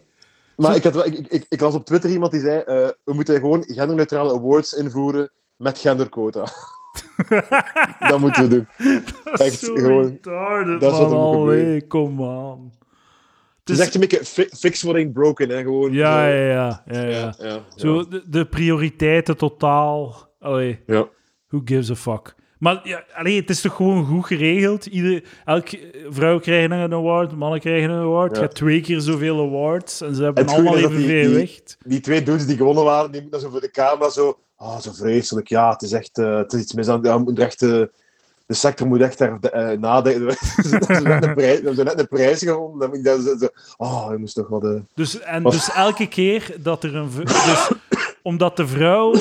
Maar ik, had ik, ik, ik las op Twitter iemand die zei: eh, we moeten gewoon genderneutrale awards invoeren met genderquota. dat moeten we doen. Dat is Echt, zo gewoon- retarded, dat is wat man. er Allee, kom aan. Het is echt een beetje fi- fix what ain't broken, hè? Gewoon. Ja, zo. ja, ja. ja, ja. ja, ja, Zo, de, de prioriteiten totaal. Allee, ja. who gives a fuck? Maar ja, allee, het is toch gewoon goed geregeld? Ieder, elke vrouw krijgt een award, mannen krijgen een award. Ja. Je hebt twee keer zoveel awards en ze hebben allemaal die- evenveel die- gewicht. Die twee dudes die gewonnen waren, die moeten dan zo voor de camera zo. Oh, zo vreselijk. Ja, het is echt. eh, het is iets mis aan. Ja, we moeten echt, eh, de sector moet echt daar eh, nadenken. We hebben net een prijs gewonnen. Dan dat Oh, je moest toch wat. Dus, en Was- dus elke keer dat er een... Dus omdat de vrouw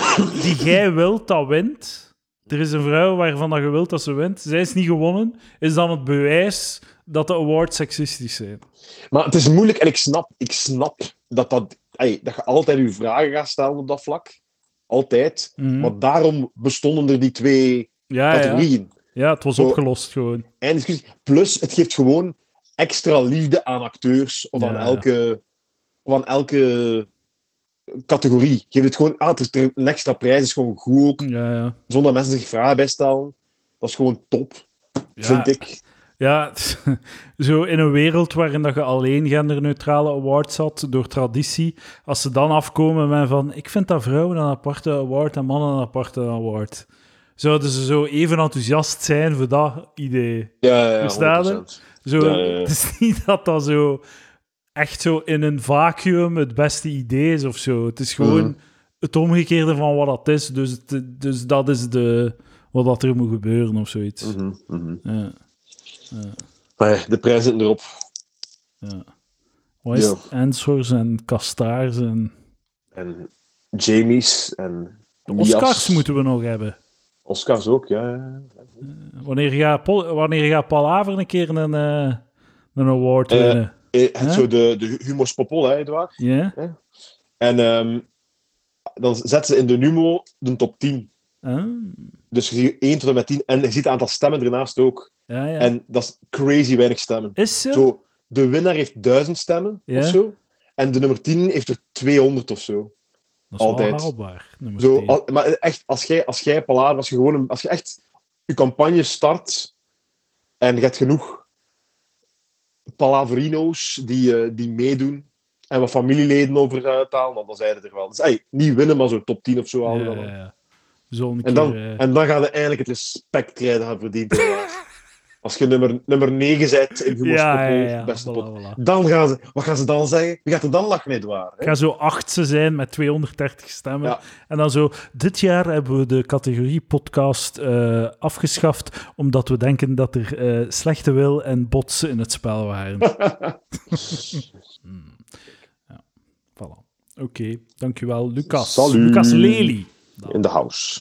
die jij wilt, dat wint... Er is een vrouw waarvan dat je wilt dat ze wint. Zij is niet gewonnen. Is dan het bewijs dat de awards seksistisch zijn. Maar het is moeilijk en ik snap, ik snap dat, dat, ey, dat je altijd je vragen gaat stellen op dat vlak. Altijd. Mhm. Maar daarom bestonden er die twee Ja, ja. categorieën. ja, het was Zo- opgelost gewoon. En discussie. Plus, het geeft gewoon extra liefde aan acteurs of, Ja, aan, ja. elke, of aan elke categorie. Geef het gewoon, ah, een extra prijs, is gewoon goed ook. Ja, ja. Zonder mensen zich vragen bij stellen. Dat is gewoon top, Ja, vind ik. Ja, zo in een wereld waarin dat je alleen genderneutrale awards had, door traditie, als ze dan afkomen met van, ik vind dat vrouwen een aparte award en mannen een aparte award. Zouden ze zo even enthousiast zijn voor dat idee? Ja, ja, ja, Verstaan 100%. Zo, Ja, ja, ja. Het is niet dat dat zo echt zo in een vacuüm het beste idee is of zo. Het is gewoon Mhm. het omgekeerde van wat dat is. Dus, het- dus dat is de, wat dat er moet gebeuren of zoiets. Mhm, mhm. Ja, Maar de prijs zit erop. ja. Wat is? Ensors en Kastaars en... En Jamie's en De. Oscars moeten we nog hebben. Oscars ook, ja. ja. Wanneer gaat, Pol, wanneer gaat Paul Haver een keer een, eh, een award Eh, winnen? Eh, Het Huh? zo de, de Humors Popol, hè, Edouard? Ja? En ehm, dan zetten ze in de Numo de top 10. Ah, Dus je ziet 1 tot en met 10. En je ziet het aantal stemmen ernaast ook. ja, ja. En dat is crazy weinig stemmen. Is zo? Zo, de winnaar heeft 1000 stemmen Ja. of zo. En de nummer 10 heeft er 200 of zo. Dat is wel altijd. haalbaar. zo al- maar echt, als jij, als jij Palaar, als je gewoon een- als je echt je campagne start en je hebt genoeg Palaverino's die, eh, die meedoen en wat familieleden over uh, halen, dan, dan zijn het er wel. Dus ey, niet winnen, maar zo top 10 of zo halen. Ja, dan. ja, ja. Zo'n En keer... dan, eh, en dan gaan we eindelijk het respect krijgen dat je verdient. Als je nummer, nummer 9 bent in Humors ja, Popol, ja, ja. beste Voilà, pot. voilà. Dan gaan ze, wat gaan ze dan zeggen? Wie gaat er dan lachen, Edouard? Hè? ga zo achtste zijn met 230 stemmen. Ja. En dan zo, dit jaar hebben we de categorie podcast eh, afgeschaft, omdat we denken dat er eh, slechte wil en botsen in het spel waren. Hmm. Ja, voilà. Oké, dankjewel. Lucas. Salut. Lucas Lely. In de house.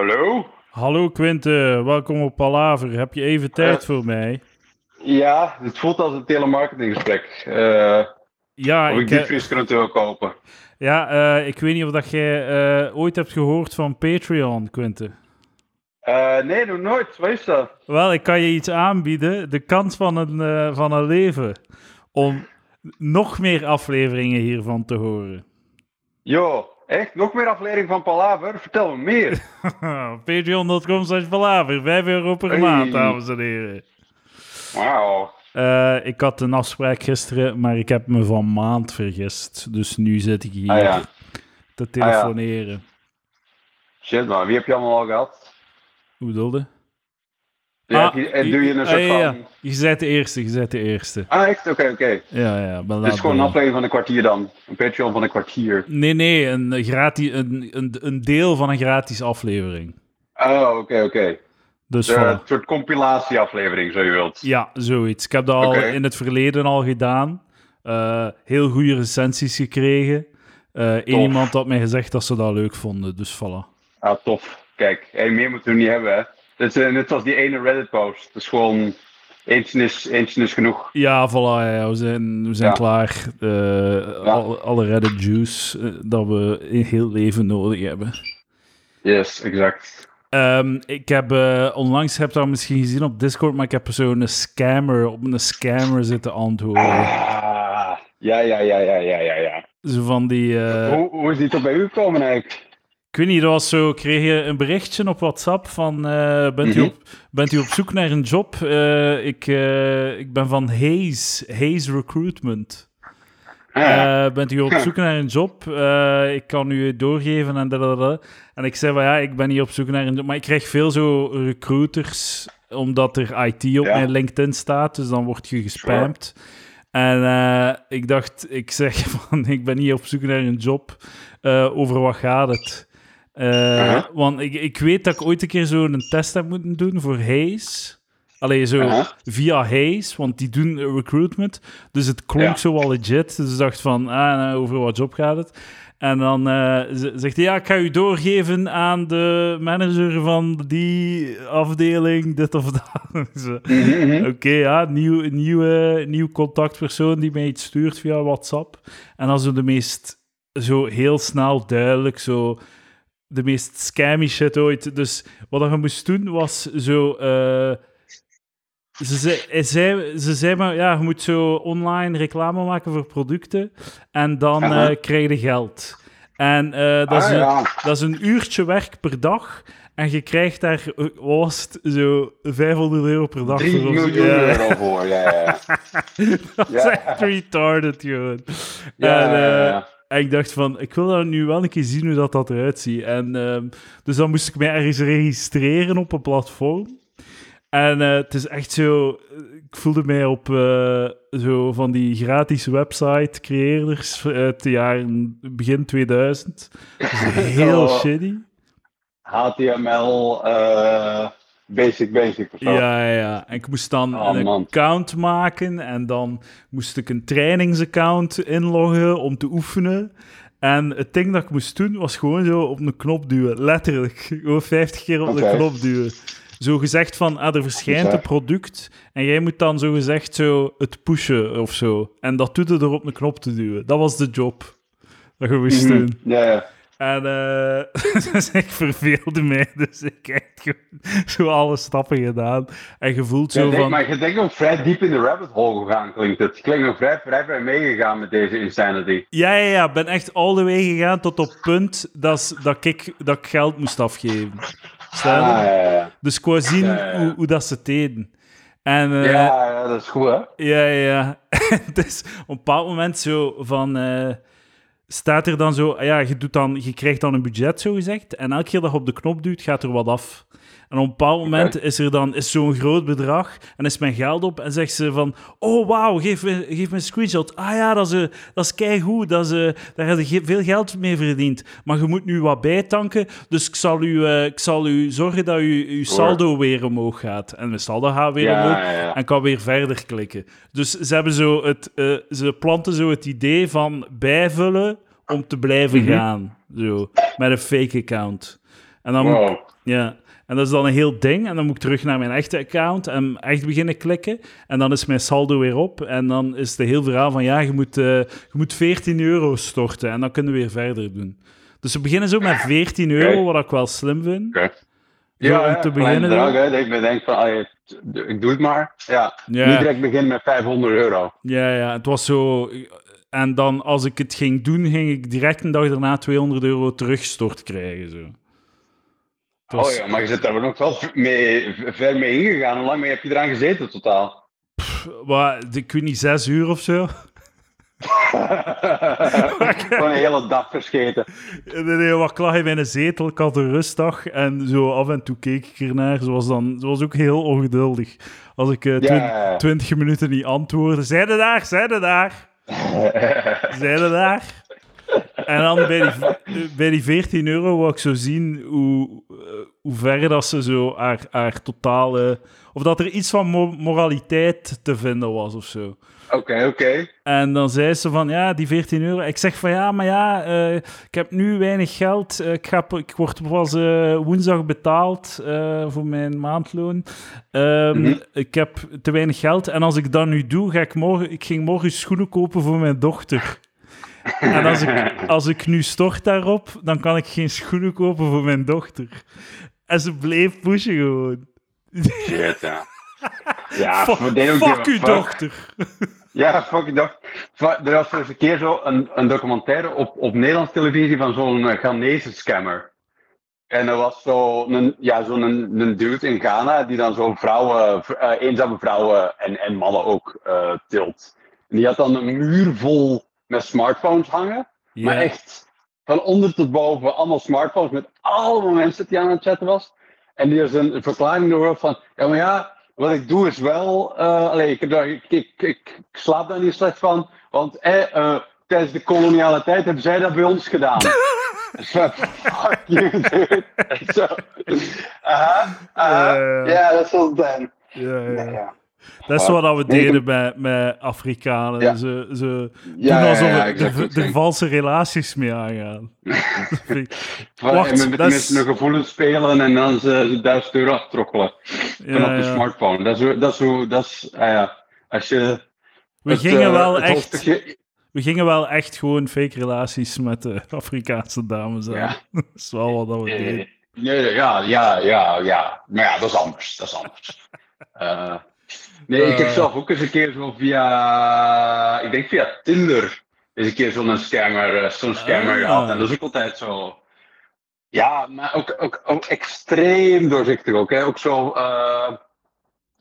Hallo? Hallo Quinte, welkom op Palaver. Heb je even tijd Eh. voor mij? Ja, het voelt als een telemarketinggesprek. Eh Ja, of ik ik, eh, kunnen wil kopen. ja eh, ik weet niet of dat jij eh, ooit hebt gehoord van Patreon, Quinte. Eh, nee, nog nooit. Wat is dat? Wel, ik kan je iets aanbieden. De kans van een, eh, van een leven. Om nog meer afleveringen hiervan te horen. Yo, echt? Nog meer aflevering van Palaver? Vertel me meer. Patreon.com slash palaver. 5 euro per Hey. maand, dames en heren. Wauw. Eh, ik had een afspraak gisteren, maar ik heb me van maand vergist. Dus nu zit ik hier Ah ja. te telefoneren. Shit man, wie heb je allemaal al gehad? Hoe bedoelde? Ja, Ah, je- en doe je een ah, soort ja, ja. van... Je bent de eerste, je bent de eerste. Ah, echt? Oké, oké. Ja, ja. ben Het is gewoon een aflevering van een kwartier dan. Een Patreon van een kwartier. Nee, nee, een, gratis, een, een, een deel van een gratis aflevering. Oh, oké, oké. Dus De-. Een soort compilatieaflevering, zo je wilt. Ja, zoiets. Ik heb dat al in het verleden al gedaan. Eh, heel goede recensies gekregen. Tof. iemand had mij gezegd dat ze dat leuk vonden, dus voilà. Ah, tof. Kijk, hey, meer moeten we niet hebben, hè. Eh, net zoals die ene Reddit-post. Het is gewoon... Eentje is, eentje is genoeg. Ja, voilà, ja, we zijn, we zijn Ja. klaar. Eh, al- alle Reddit juice eh, dat we in heel leven nodig hebben. Yes, exact. Ehm, ik heb eh, onlangs, heb dat misschien gezien op Discord, maar ik heb zo'n scammer, op een scammer zitten antwoorden. Ah, ja, ja, ja, ja, ja, ja, ja. Zo van die... Hoe, hoe is die toch bij u gekomen eigenlijk? Ik weet niet, dat was zo, kreeg je een berichtje op WhatsApp van, eh, bent, u Mhm. op, bent u op zoek naar een job? Eh, ik, eh, ik ben van Hayes, Hayes Recruitment. Ah, bent u op zoek naar een job? Ik kan u doorgeven en dadadada. En ik zei van ja, ik ben niet op zoek naar een job. Maar ik krijg veel zo recruiters, omdat er IT op Ja. mijn LinkedIn staat. Dus dan word je gespamd. En ik dacht, ik zeg van ik ben niet op zoek naar een job. Over wat gaat het? Eh. Want ik, ik weet dat ik ooit een keer zo een test heb moeten doen voor Hayes. Allee, zo Aha. via Hayes, want die doen recruitment. Dus het klonk Ja. zo wel legit. Dus ik dacht van, ah, nou, over wat job gaat het? En dan z- zegt hij, ja, ik ga u doorgeven aan de manager van die afdeling, dit of dat. Mhm, mhm. Oké, ja, nieuw, nieuwe, nieuw contactpersoon die mij iets stuurt via WhatsApp. En dan zo de meest, zo heel snel duidelijk, zo de meest scammy shit ooit. Dus wat je moest doen was zo. eh, ze, zei, ze zei maar, ja, je moet zo online reclame maken voor producten en dan eh, krijg je geld. En eh, dat, is Ah, een, ja. dat is een uurtje werk per dag en je krijgt daar, was het, zo 500 euro per dag 3 voor. miljoen Ja. euro voor, ja, ja. Dat is echt retarded, gewoon. Ja, en, ja, ja, ja. En ik dacht van, ik wil dat nu wel een keer zien hoe dat, dat eruit ziet. En, ehm, dus dan moest ik mij ergens registreren op een platform. En eh, het is echt zo... Ik voelde mij op eh, zo van die gratis website creëerders uit de jaren begin 2000. Dat is heel Oh. shitty. HTML, eh, basic, basic of zo. Ja, ja, ja. En ik moest dan Oh, een man. account maken en dan moest ik een trainingsaccount inloggen om te oefenen. En het ding dat ik moest doen was gewoon zo op een knop duwen. Letterlijk. Gewoon 50 keer op de knop duwen. Zo gezegd van, ah, er verschijnt een product en jij moet dan zo gezegd zo het pushen of zo. En dat doet er door op een knop te duwen. Dat was de job dat je moest Mhm. doen. Ja, ja. En eh dus ik verveelde mij, dus ik heb gewoon zo alle stappen gedaan. En Ja, zo denk, van... maar je denkt ook vrij diep in de rabbit hole gegaan, klinkt het. Klinkt ook vrij, vrij ver meegegaan met deze insanity. Ja, ja, ja, ik ben echt all the way gegaan tot op het punt dat, dat, ik, dat ik geld moest afgeven. Stel? Ah, ja, ja, ja. Dus ik wou zien. Hoe, hoe dat ze deden. En eh, ja, ja, dat is goed, hè? Ja, ja, ja. dus op een bepaald moment zo van... eh, staat er dan zo... Ja, je, doet dan, je krijgt dan een budget, zo gezegd. En elke keer dat je op de knop duwt, gaat er wat af. En op een bepaald moment is er dan is zo'n groot bedrag en is mijn geld op en zegt ze van oh wauw, geef me, geef me een screenshot. Ah ja, dat is, eh, dat is keigoed, dat is, eh, daar heb je veel geld mee verdiend. Maar je moet nu wat bijtanken, dus ik zal u, eh, ik zal u zorgen dat u, uw saldo weer omhoog gaat. En mijn saldo gaat weer Ja, omhoog ja, en kan weer verder klikken. Dus ze hebben zo het, ze planten zo het idee van bijvullen om te blijven Mhm. gaan. Zo, met een fake account. En dan Wow. ja, en dat is dan een heel ding. En dan moet ik terug naar mijn echte account en echt beginnen klikken. En dan is mijn saldo weer op. En dan is het heel verhaal van, ja, je moet, eh, je moet 14 euro storten. En dan kunnen we weer verder doen. Dus we beginnen zo met 14 euro, wat ik wel slim vind. Ja, om ja, te beginnen bedrag, dan. hè, dat ik me denk van, allee, ik doe het maar. Ja. Ja. Niet direct beginnen met 500 euro. Ja, ja, het was zo. En dan, als ik het ging doen, ging ik direct een dag daarna 200 euro teruggestort krijgen. Zo. Was- Oh ja, maar je zit daar nog wel mee, ver mee ingegaan. Hoe lang mee heb je eraan gezeten totaal? Wat, ik weet niet, zes uur of zo. Gewoon een hele dag verscheten. Nee, wat lag in een zetel, ik had een rustdag en zo af en toe keek ik ernaar. Ze was, dan, ze was ook heel ongeduldig. Als ik eh, twin- Ja. 20 minuten niet antwoordde, zijde daar, zijde daar, zijde daar. En dan bij die, bij die 14 euro wou ik zo zien hoe, eh, hoe ver dat ze zo haar, haar totale... Of dat er iets van mo- moraliteit te vinden was of zo. Oké, oké. En dan zei ze van, ja, die 14 euro. Ik zeg van, ja, maar ja, eh, ik heb nu weinig geld. Eh, ik, ga, ik word pas woensdag betaald voor mijn maandloon. Ehm, Mhm. Ik heb te weinig geld. En als ik dat nu doe, ga ik morgen... Ik ging morgen schoenen kopen voor mijn dochter. En als ik, als ik nu stort daarop, dan kan ik geen schoenen kopen voor mijn dochter. En ze bleef pushen gewoon. Shit, ja. Ja, Fuck, fuck uw dochter. Ja, fuck dag. Er was er eens een keer zo een, een documentaire op, op Nederlandse televisie van zo'n eh, Ghanese scammer. En er was zo een, ja, zo'n een, een dude in Ghana die dan zo vrouwen, eh, eenzame vrouwen en, en mannen ook eh, tilt. En die had dan een muur vol met smartphones hangen. Maar echt van onder tot boven allemaal smartphones met allemaal mensen die aan het chatten was. En die is een verklaring door van, ja maar ja, wat ik doe is wel, eh allee, ik, ik, ik, slaap daar niet slecht van, want eh, eh, tijdens de koloniale tijd hebben zij dat bij ons gedaan. Fuck you, dude. Zo. Aha. Ja, dat is wel dan. Ja, ja. Dat is Ja. wat we deden met, met Afrikanen. Ja. Ze, ze Ja, doen alsof ja, er- exact, valse relaties mee aangaan. Wacht, en met dat is- mensen hun gevoelens spelen en dan ze, ze 1000 euro aftrokkelen. Ja, de smartphone. Dat is, hoe- dat is hoe, dat is, ah ja, als je... We, het, gingen eh, wel echt, hoofdstukje- we gingen wel echt gewoon fake relaties met de Afrikaanse dames aan. Dat is wel wat we deden. Eh, nee, ja, ja, ja, ja. Maar ja, dat is anders. Dat is anders. Eh, nee, ik heb Eh. zelf ook eens een keer zo via... Ik denk via Tinder eens een keer zo'n scammer, eh, zo'n scammer Ah. gehad. En dat is ook altijd zo... Ja, maar ook, ook, ook extreem doorzichtig ook. Hè? Ook zo... eh,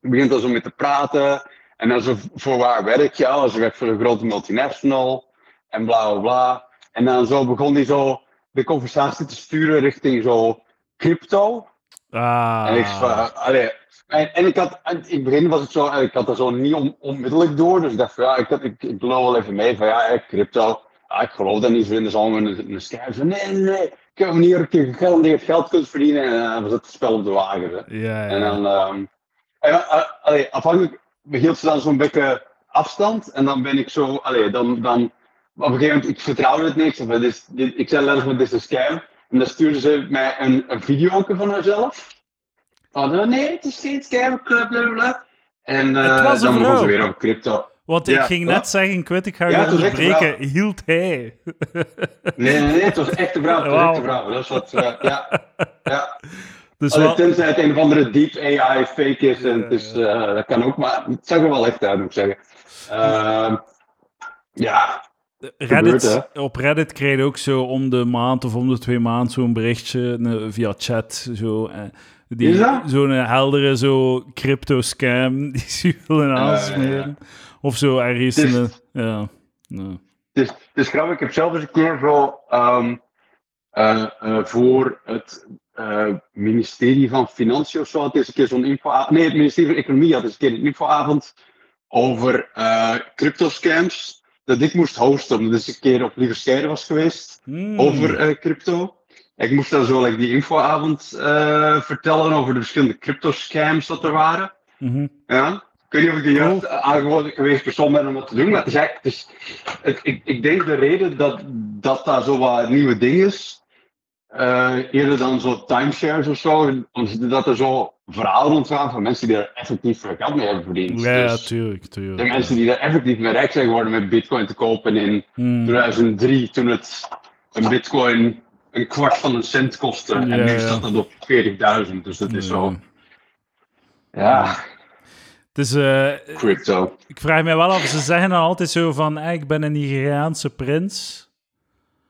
je begint al zo met te praten. En dan zo voor waar werk je? Ja, ze werkt voor een grote multinational. En bla bla bla. En dan zo begon hij zo de conversatie te sturen richting zo crypto. Ah. En ik allee, en, en ik had, in het begin was het zo, ik had dat zo niet on- onmiddellijk door. Dus ik dacht ja, ik, had, ik, ik lul wel even mee van ja, hè, crypto. Ja, ik geloof dat niet, vrienden, zal me een, een scam. Van nee, nee, nee, ik heb een manier dat je gegarandeerd geld kunt verdienen. En dan was het spel op de wagen. Hè. Ja, En ja. dan, ehm, en, eh, allee, afhankelijk hield ze dan zo'n beetje afstand. En dan ben ik zo, allee, dan, dan, op een gegeven moment, ik vertrouwde het niks. Of, dit is, dit, ik zei letterlijk, dit is een scam. En dan stuurde ze mij een, een video van haarzelf. Van, eh, nee, het is geen scam, bla. En Het was een dan begon ze weer over crypto. Want ik Ja, ging wat? net zeggen, ik weet, ik ga Ja, je echt onderbreken. Hield hij? Nee, nee, nee, het was echt een vrouw. Het echt Wauw. een vrouw. Dat is wat, eh, ja. ja. Dus Allee, wel, tenzij het een of andere deep AI fake is. En Ja, het is, eh, dat kan ook, maar het zag er wel echt uit, moet ik zeggen. Ehm, ja, Reddit, gebeurt, op Reddit krijg je ook zo om de maand of om de twee maanden zo'n berichtje via chat. Zo, die, dat? Zo'n heldere zo crypto-scam die ze willen aansmeren. Of zo ergens Dus- in een... Ja, ja. het is, het is grappig. Ik heb zelf eens een keer zo ehm, eh, eh, voor het eh, ministerie van Financiën of zo had eens een keer zo'n info Nee, het ministerie van Economie had eens een keer een infoavond over crypto-scams. Dat ik moest hosten, omdat ik een keer op Lieverscheide was geweest. Hmm. over crypto. Ik moest dan zo like, die infoavond eh, vertellen over de verschillende crypto-scams dat er waren. Mhm. Ja. Ik weet niet of ik de aangeboden geweest persoon ben om dat te doen, maar het is eigenlijk, het- ik, ik denk de reden dat dat, dat zo wat nieuwe ding is, eh, eerder dan zo timeshares of zo, omdat er zo verhalen ontgaan van mensen die er effectief veel geld mee hebben verdiend. Ja, Dus tuurlijk, tuurlijk. de mensen die er effectief mee rijk zijn geworden met bitcoin te kopen in Hmm. 2003, toen het een bitcoin een kwart van een cent kostte. Ja, en nu ja. staat het op 40.000. Dus dat is zo. Ja. Ja, Dus eh, Crypto. ik vraag me wel af, ze zeggen dan altijd zo van, eh, ik ben een Nigeriaanse prins.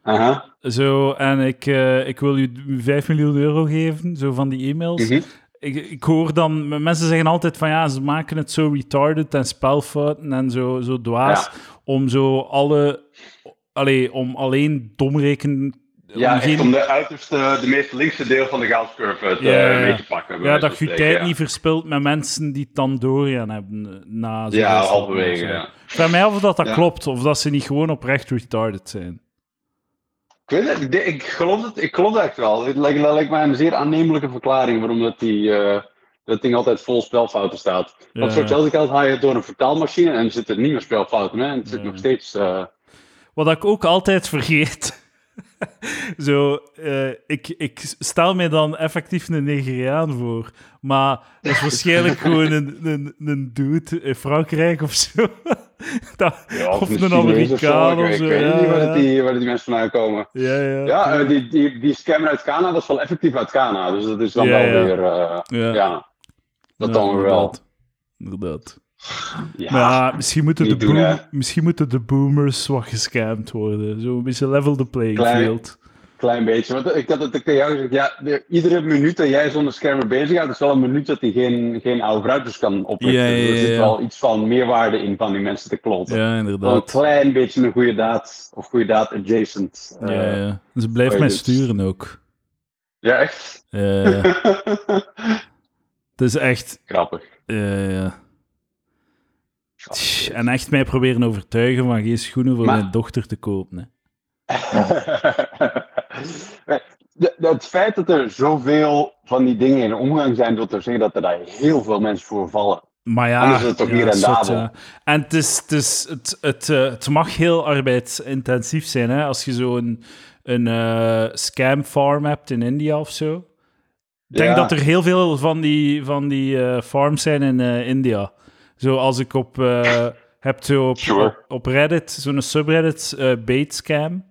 Aha. Zo, en ik, eh, ik wil u 5 miljoen euro geven, zo van die e-mails. Mhm. ik, ik hoor dan, mensen zeggen altijd van ja, ze maken het zo retarded en spelfouten en zo, zo dwaas om zo alle, allee, om alleen domreken. Ja, om echt geen- om de uiterste, de meest linkse deel van de ja, ja. mee te pakken. ja, dat je tijd ja. niet verspilt met mensen die doorgaan hebben eh, na zo'n Ja, halverwege, ja. Ik vraag mij af of dat, dat Ja. klopt, of dat ze niet gewoon oprecht retarded zijn. Ik weet het, ik, geloof het, ik geloof het echt wel. Het lijkt, dat lijkt mij een zeer aannemelijke verklaring waarom dat, die, eh, dat ding altijd vol spelfouten staat. Want voor hetzelfde geld haal je het door een vertaalmachine en er zitten niet meer spelfouten in. En het zit nog steeds... eh, Wat ik ook altijd vergeet. Zo, eh, ik, ik stel mij dan effectief een Nigeriaan voor. Maar dat is waarschijnlijk gewoon een, een, een dude in Frankrijk of zo. Dat- ja, of een Amerikaan Ik of zo. Ik weet ja, niet waar, ja. die, waar die mensen vandaan komen. ja, ja. Ja, eh, die, die, die scammer uit Ghana, dat is wel effectief uit Ghana. Dus dat is dan wel weer... eh, Ja. dat dan wel. inderdaad. Inderdaad. Ja, Maar ja, misschien moeten, de doen, boom- misschien moeten de boomers wat gescamd worden. Zo een beetje level the playing Klein- field. klein beetje. Want ik had het tegen jou gezegd, ja, de- iedere minuut dat jij zonder scammer bezig gaat, is wel een minuut dat hij geen, geen oude ruiters kan oprichten. Ja, ja, Dus er zit ja. wel iets van meerwaarde in van die mensen te kloten. Ja, Wel een inderdaad. klein beetje een goede daad, of goede daad adjacent. eh, Ja, ja. Ze blijft mij dus- sturen ook. ja, echt? Eh, het is echt... Grappig. Ja, ja. Tch, En echt mij proberen overtuigen van geen schoenen voor Maar- mijn dochter te kopen. Hè. De- de- het feit dat er zoveel van die dingen in omgang zijn, wil toch zeggen dat er daar heel veel mensen voor vallen. Maar ja, Anders is het toch ja, niet rendabel? ja. En het, is, het, is, het, het, het mag heel arbeidsintensief zijn. Hè? Als je zo'n een, eh scam farm hebt in India of zo. Ik denk Ja. dat er heel veel van die, van die eh, farms zijn in eh, India. Zo als ik op... eh heb zo op, Sure. op, Reddit, zo'n subreddit, eh bait scam.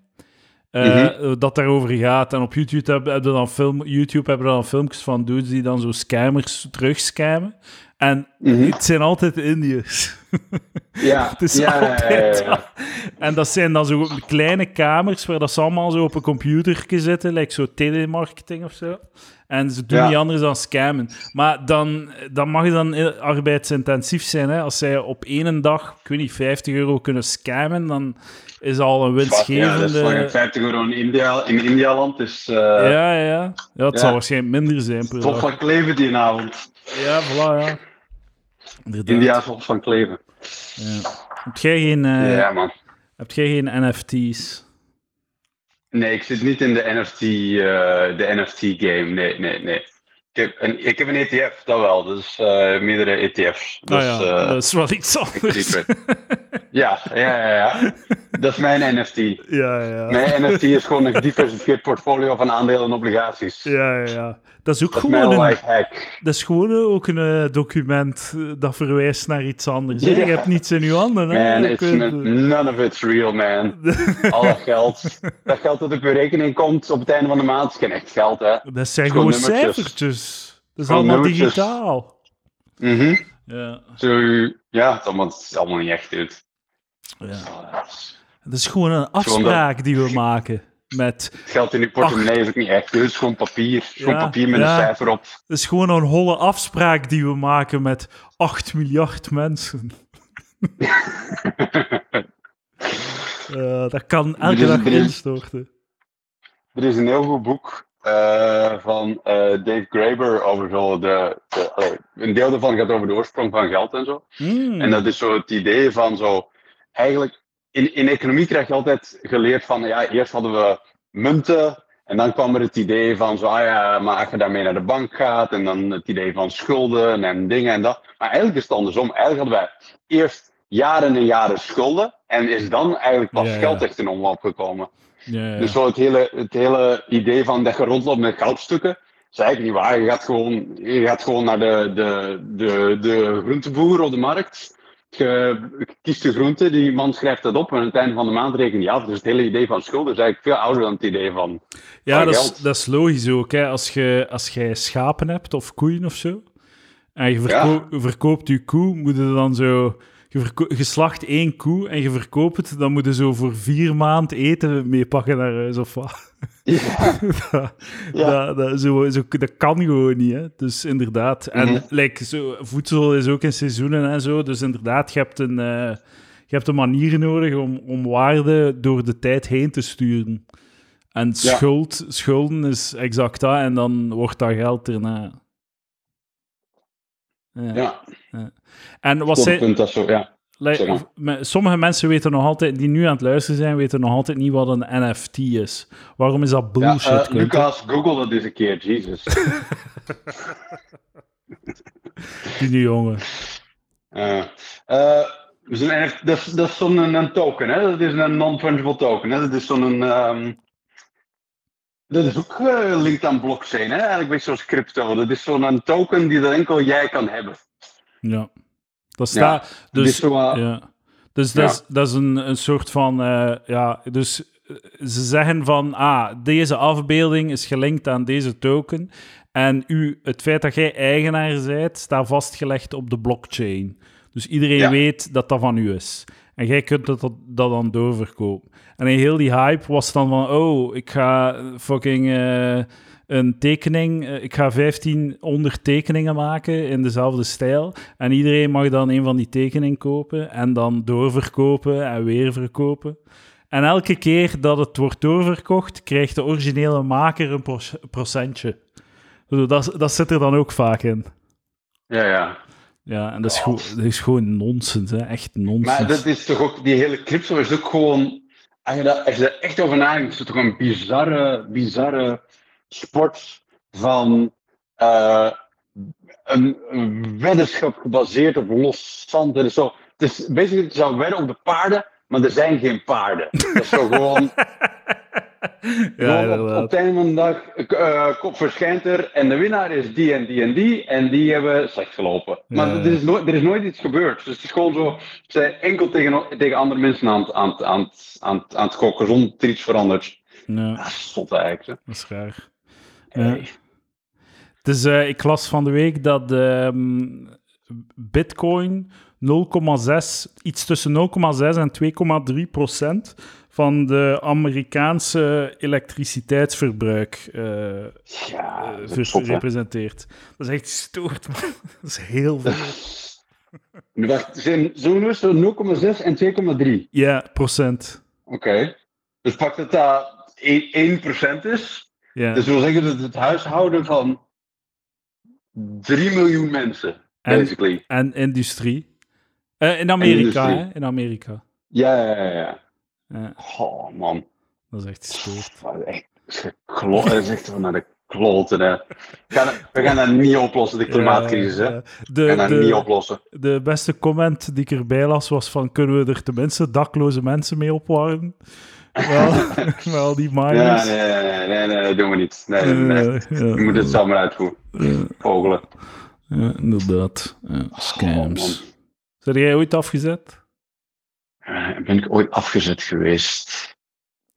eh, Mhm. Dat daarover gaat. En op YouTube hebben heb dan, film, YouTube hebben dan filmpjes van dudes die dan zo scammers terugscammen. En Mhm. het zijn altijd Indiërs. Ja, Het is ja, altijd... ja, ja. En dat zijn dan zo kleine kamers waar dat ze allemaal zo op een computertje zitten, like zo telemarketing of zo. En ze doen niet anders dan scammen. Maar dan, dan mag het dan heel arbeidsintensief zijn. Hè? Als zij op één dag, ik weet niet, 50 euro kunnen scammen, dan is al een Ja, dat is winstgevende... lang 50 euro in India, in Indialand. Dus eh ja, ja, ja. Het zal waarschijnlijk minder zijn per dag. van kleven die avond. Ja, voilà, ja. Inderdaad. India is van kleven. Ja. Heb jij geen, eh, ja, man. heb jij geen NFT's? Nee, ik zit niet in de NFT, eh, de NFT game. Nee, nee, nee. Ik heb een, ik heb een ETF, dat wel. Dus eh, meerdere ETF's. Dus, ah ja, eh, dat is wel iets anders. ja, ja, ja, ja. Dat is mijn NFT. Ja, ja. Mijn NFT is gewoon een gediversifieerd portfolio van aandelen en obligaties. Ja, ja, ja. Dat is ook Dat gewoon een, hack. dat is gewoon ook een eh, document dat verwijst naar iets anders. Ja. Je hebt niets in je handen. Hè? Man, it's, none of it's real, man. Al dat geld, dat geld dat op je rekening komt op het einde van de maand, is geen echt geld, hè. dat zijn Gewoon gewoon nummertjes. cijfertjes. Dat is Gewoon allemaal digitaal. Mhm. Ja. Zo, ja, het is, allemaal, het is allemaal niet echt, dude. ja. Het is gewoon een afspraak die we maken. Met, Het geld in je portemonnee is ook niet echt. Het is gewoon papier. Het is Gewoon papier met ja. een cijfer op. het is gewoon een holle afspraak die we maken met 8 miljard mensen. Ja, dat kan elke Dus dag instorten. Er is een heel goed boek eh, van eh, Dave Graeber over zo de, de een deel daarvan gaat over de oorsprong van geld en zo. Mm. En dat is zo het idee van zo, eigenlijk, in, in economie krijg je altijd geleerd van, ja, eerst hadden we munten, en dan kwam er het idee van zo, ah ja, maar als je daarmee naar de bank gaat, en dan het idee van schulden en dingen en dat. Maar eigenlijk is het andersom. Eigenlijk hadden wij eerst jaren en jaren schulden, en is dan eigenlijk pas Ja, ja. geld echt in omloop gekomen. Ja, ja. Dus zo het hele, het hele idee van dat je rondloopt met goudstukken, is eigenlijk niet waar. Je gaat gewoon, je gaat gewoon naar de, de, de, de groenteboer op de markt. Je kiest de groente, die man schrijft dat op en aan het einde van de maand reken je af. Dus het hele idee van schulden is eigenlijk veel ouder dan het idee van. Ja, dat is, dat is logisch ook. Hè. Als, je, als jij schapen hebt of koeien of zo, en je verko- verkoopt je koe, moet je dan zo... Je, slacht één koe en je verkoopt het, dan moet je zo voor vier maanden eten meepakken naar huis of wat. Ja, dat, Ja. dat, dat, zo, zo, dat kan gewoon niet, hè. Dus inderdaad. En like, zo, voedsel is ook in seizoenen en zo, dus inderdaad, je hebt een, eh, je hebt een manier nodig om, om waarde door de tijd heen te sturen. En schuld, schulden is exact dat, en dan wordt dat geld erna. Ja. ja. En wat zijn, zo, ja. like, sommige mensen weten nog altijd, die nu aan het luisteren zijn, weten nog altijd niet wat een NFT is. Waarom is dat bullshit? eh? Lucas, google dat eens een keer, Jesus. Die jongen. Eh, dat is, dat is zo'n een, een token, hè? dat is een non-fungible token. Hè? Dat is zo'n. ehm, dat is ook gelinkt aan blockchain, hè? eigenlijk beetje zoals crypto. Dat is zo'n token die dat enkel jij kan hebben. Ja. Dat staat... Dit dus, zo, eh, ja. dus dat, is, dat is een, een soort van... eh, ja, dus ze zeggen van... Ah, deze afbeelding is gelinkt aan deze token. En u, het feit dat jij eigenaar bent, staat vastgelegd op de blockchain. Dus iedereen Ja. weet dat dat van u is. En jij kunt dat, dan doorverkopen. En heel die hype was dan van... Oh, ik ga fucking... eh, een tekening. eh, Ik ga 1500 tekeningen maken in dezelfde stijl. En iedereen mag dan een van die tekeningen kopen en dan doorverkopen en weer verkopen. En elke keer dat het wordt doorverkocht, krijgt de originele maker een proc- procentje. Zo, Dat, dat zit er dan ook vaak in. ja, ja. Ja, en dat is, gewoon- dat is gewoon nonsens, hè? echt nonsens. Maar dat is toch ook, die hele crypto is ook gewoon, als je, dat, als je er echt over nadenkt, is het toch een bizarre, bizarre sport van eh, een, een weddenschap gebaseerd op los zand. Zo, het is, basically, het zou wedden op de paarden, maar er zijn geen paarden. Dat is zo gewoon, ja, op, het einde van de dag eh, kop verschijnt er en de winnaar is die en die en die en die hebben slecht gelopen. Maar Ja. er, is nooit, er is nooit iets gebeurd. Dus het is gewoon zo, ze zijn enkel tegen, tegen andere mensen aan, het- aan, het- aan, het- aan, het- aan het zonder dat er iets verandert. Ja, Ja, zot eigenlijk. hè. dat is raar. Dus eh, ik las van de week dat ehm, Bitcoin 0,6, iets tussen 0,6 en 2,3 procent van de Amerikaanse elektriciteitsverbruik eh, Ja, eh, representeert. Dat is echt stoort, man. Dat is heel veel. Nu, wacht, zijn zo nu is het 0,6 en 2,3. Ja, procent. Oké. Dus pak dat dat 1%, 1% is. Ja. Dus wil zeggen dat het huishouden van 3 miljoen mensen, En- basically. En industrie. Eh, in Amerika, industrie. hè? In Amerika. Ja, ja, ja, ja. Ja, Oh man. dat is echt stoort. Dat is echt geklo- dat is echt van naar de kloten. Hè. We, gaan, dat niet oplossen, de klimaatcrisis. Hè. Ja, We gaan de, dat niet de, oplossen. de beste comment die ik erbij las was van kunnen we er tenminste dakloze mensen mee opwarmen? Wel, al die Ja, miners. nee, nee, nee, nee, dat doen we niet. Nee, nee, ja, Je moet het maar uitvoeren. ja, Vogelen. ja, inderdaad. Ja, scams. Zijn jij ooit afgezet? Eh, Ben ik ooit afgezet geweest?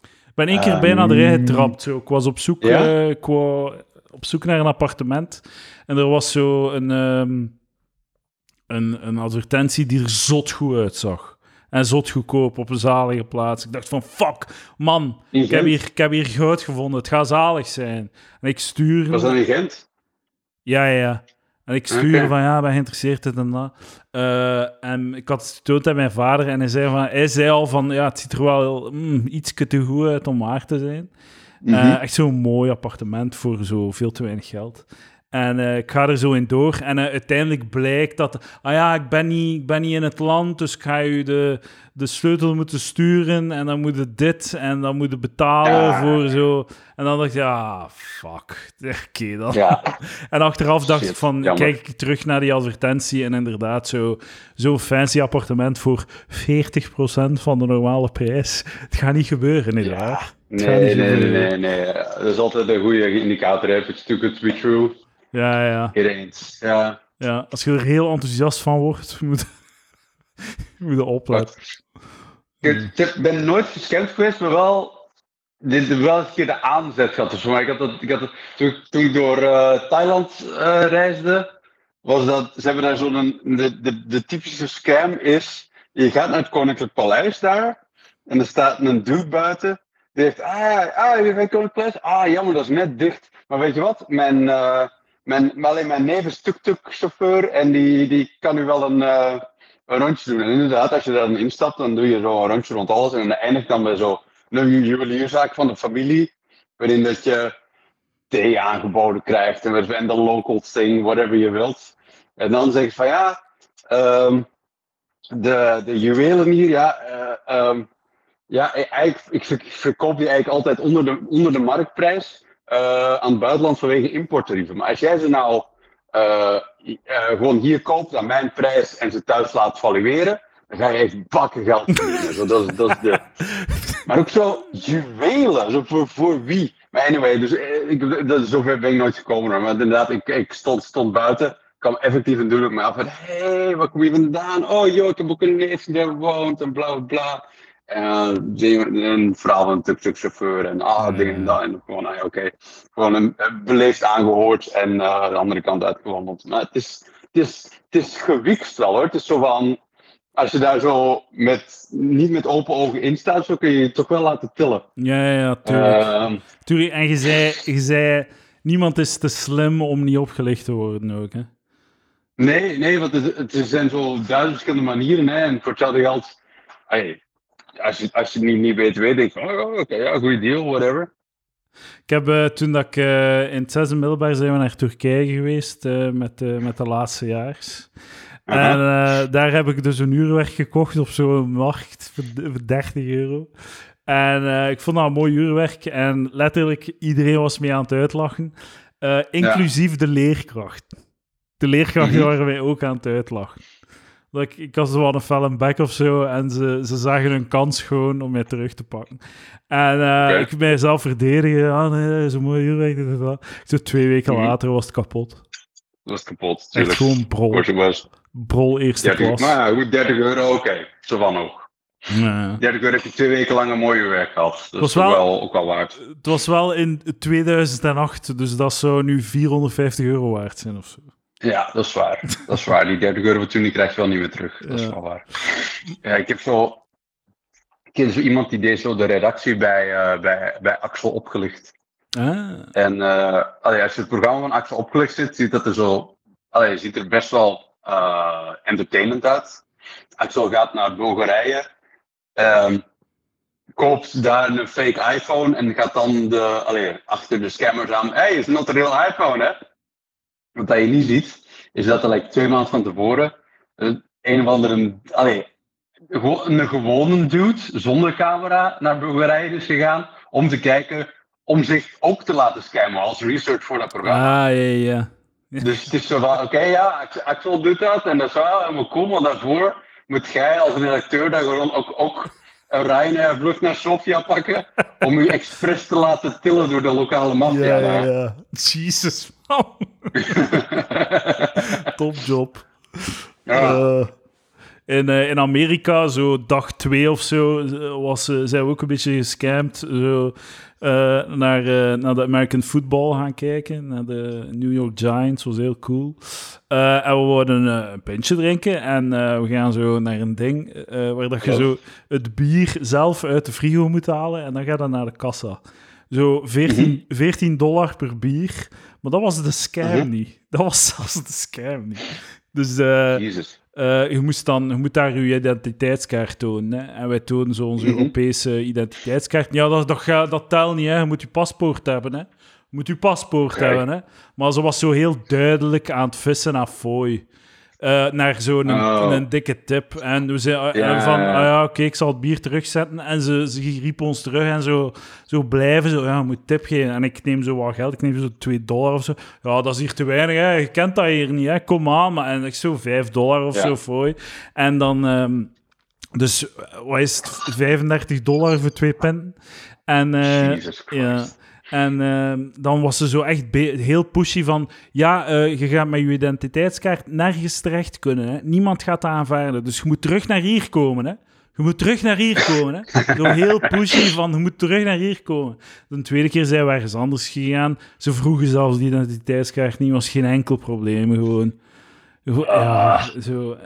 Ik ben één keer bijna erin Ehm, getrapt. Zo. Ik was op zoek, Ja? eh, op zoek naar een appartement. En er was zo een, ehm, een, een advertentie die er zot goed uitzag. En zot goedkoop op een zalige plaats. Ik dacht van, fuck, man, ik heb hier, ik heb hier goud gevonden. Het gaat zalig zijn. En ik stuur... Was dat in Gent? Ja, ja, ja. En ik stuurde van, ja, ben geïnteresseerd dit en dat. Eh, en ik had het getoond aan mijn vader en hij zei, van, hij zei al van, ja, het ziet er wel mm, iets te goed uit om waar te zijn. Mhm. Eh, echt zo'n mooi appartement voor zo veel te weinig geld. En eh, ik ga er zo in door. En eh, uiteindelijk blijkt dat... Ah ja, ik ben, niet, ik ben niet in het land, dus ik ga u de, de sleutel moeten sturen. En dan moet het dit. En dan moet je betalen Ja. voor zo... En dan dacht ik, ja, fuck. Oké dan. Ja, En achteraf dacht Shit, ik van, jammer. kijk ik terug naar die advertentie en inderdaad zo- zo'n fancy appartement voor 40% van de normale prijs. Het gaat niet gebeuren. Ja. Gaat nee, nee, nee, nee, nee. Dat is altijd een goede indicator. If it's too good to be true, Ja, ja, it ain't. Ja, ja. Als je er heel enthousiast van wordt, moet moet je opletten. ik ik ben nooit gescamd geweest, maar wel, dit, wel eens een keer de aanzet gehad. of. Maar ik had dat, ik had dat, toen, ik- toen ik door eh, Thailand eh, reisde, was dat ze hebben daar zo'n. De, de, de typische scam is: je gaat naar het Koninklijk Paleis daar. En er staat een dude buiten. Die heeft. Ah, ah je bent Koninklijk Paleis? Ah, jammer, dat is net dicht. Maar weet je wat? Mijn. eh, mijn, alleen mijn neef is tuk-tuk-chauffeur en die, die kan nu wel een, eh, een rondje doen. En inderdaad, als je daar dan instapt, dan doe je zo een rondje rond alles. En dan eindigt dan bij zo een juwelierzaak van de familie, waarin dat je thee aangeboden krijgt en en de local thing, whatever je wilt. En dan zeg je van ja, ehm, de, de juwelen hier, ja, ehm, ja ik ik verkoop die eigenlijk altijd onder de, onder de marktprijs eh, aan het buitenland vanwege importtarieven. Maar als jij ze nou eh, eh, gewoon hier koopt aan mijn prijs en ze thuis laat valueren, dan ga je echt bakken geld verdienen. Zo, dat, is, dat is de... Maar ook zo juwelen, zo voor, voor wie? Maar anyway, dus ik, dat, zover ben ik nooit gekomen. Maar inderdaad, ik, ik stond, stond buiten, kwam effectief een dude op me af van, hé, hey, waar kom je vandaan? Oh joh, ik heb ook die daar woont en bla bla bla. En een verhaal van een tuk-tuk-chauffeur en ah, dingen en dat. En gewoon, ah, oké. Gewoon een, beleefd aangehoord en eh, de andere kant uitgewandeld. Maar het is, het is, het is gewiekst wel hoor. Het is zo van, als je daar zo met, niet met open ogen in staat, zo kun je je toch wel laten tillen. Ja, ja, ja, tuurlijk. Ehm, tuurlijk. En je zei, je zei, niemand is te slim om niet opgelicht te worden ook, hè? nee, nee, want het, het zijn zo duizend verschillende manieren. Hè, en voor hetzelfde geld, hey, als, je, als je het niet, niet weet, weet je van, oh, oké, ja, goede deal, whatever. Ik heb eh, toen dat ik eh, in het zesde middelbaar zijn we naar Turkije geweest eh, met, met de laatste jaars. En daar heb ik dus een uurwerk gekocht op zo'n markt voor, d- voor 30 euro. En ik vond dat een mooi uurwerk. En letterlijk iedereen was mee aan het uitlachen. inclusief de leerkracht. De leerkrachten Mhm. waren mij ook aan het uitlachen. Ik, ik had zo wat een bek of zo. En ze, ze zagen een kans gewoon om mij terug te pakken. En eh, Oké. ik mijzelf verdedigen. Ja, nee, dat is een mooi dat. Zo twee weken Mhm. later was het kapot. Dat was kapot, Echt gewoon brol. Was Brol eerste 30, klas. maar ja, goed, 30 euro, oké. Zo van ook. Ja. 30 euro heb je twee weken lang een mooie werk gehad. Dat Was is wel- wel, ook wel waard. Het was wel in 2008, dus dat zou nu 450 euro waard zijn of zo. Ja, dat is waar. Dat is waar. Die 30 euro van toen die krijg je wel niet meer terug. Dat is wel waar. Ja, ik heb zo... Ik ken zo iemand die deed zo de redactie bij, eh, bij, bij Axel opgelicht. Ah, En eh, allee, als je het programma van Axel opgelicht ziet, ziet dat er zo... Allee, ziet er best wel eh, entertainend uit. Axel gaat naar Bulgarije. ehm, koopt daar een fake iPhone en gaat dan de, allee, achter de scammers aan. Hey, it's not a real iPhone, hè? Wat je niet ziet, is dat er like, twee maanden van tevoren een, een of andere, gewoon een gewone dude zonder camera naar Bulgarije is gegaan om te kijken, om zich ook te laten scammen als research voor dat programma. ah ja, ja. Dus het is zo van, oké, ja, Axel- doet dat en dat is wel helemaal cool, maar daarvoor moet jij als redacteur dan gewoon ook, ook een Ryanair vlucht naar Sofia pakken om je expres te laten tillen door de lokale maffia. Ja, ja, daar. ja. Jesus. Topjob. Ja. Eh, in, eh, in Amerika, zo dag twee of zo, eh, was, eh, zijn we ook een beetje gescamd. Zo, naar, naar de American football gaan kijken. Naar de New York Giants, was heel cool. En we wilden eh, een pintje drinken. En we gaan zo naar een ding waar dat je Ja. zo het bier zelf uit de frigo moet halen. En dan gaat dat naar de kassa. Zo 14, 14 dollar per bier. Maar dat was de scam niet. Dat was zelfs de scam niet. Dus eh, eh, je, moest dan, je moet daar je identiteitskaart tonen. Hè? En wij tonen zo onze Mhm. Europese identiteitskaart. Ja, dat, dat, dat telt niet. Hè? Je moet je paspoort hebben. Hè? Je moet je paspoort hebben. Hè? Maar ze was zo heel duidelijk aan het vissen naar fooi. Eh, naar zo'n Oh. een, dikke tip. En we zeiden eh, Ja, van, ah ja, oké, ik zal het bier terugzetten. En ze, ze riepen ons terug en zo, zo blijven. Zo, ja, je moet tip geven. En ik neem zo wat geld, ik neem zo 2 dollar of zo. Ja, dat is hier te weinig, hè. Je kent dat hier niet, hè. Kom aan. Maar, en ik zo 5 dollar of Ja. zo fooi. En dan... ehm, dus, wat is het? 35 dollar voor twee penten. En... eh, ja. En ehm, dan was ze zo echt heel pushy van... Ja, eh, je gaat met je identiteitskaart nergens terecht kunnen. Hè. Niemand gaat dat aanvaarden. Dus je moet terug naar hier komen. Hè. Je moet terug naar hier komen. Hè. Zo heel pushy van, je moet terug naar hier komen. De tweede keer zijn we ergens anders gegaan. Ze vroegen zelfs die identiteitskaart niet. was geen enkel probleem gewoon. Ja, zo.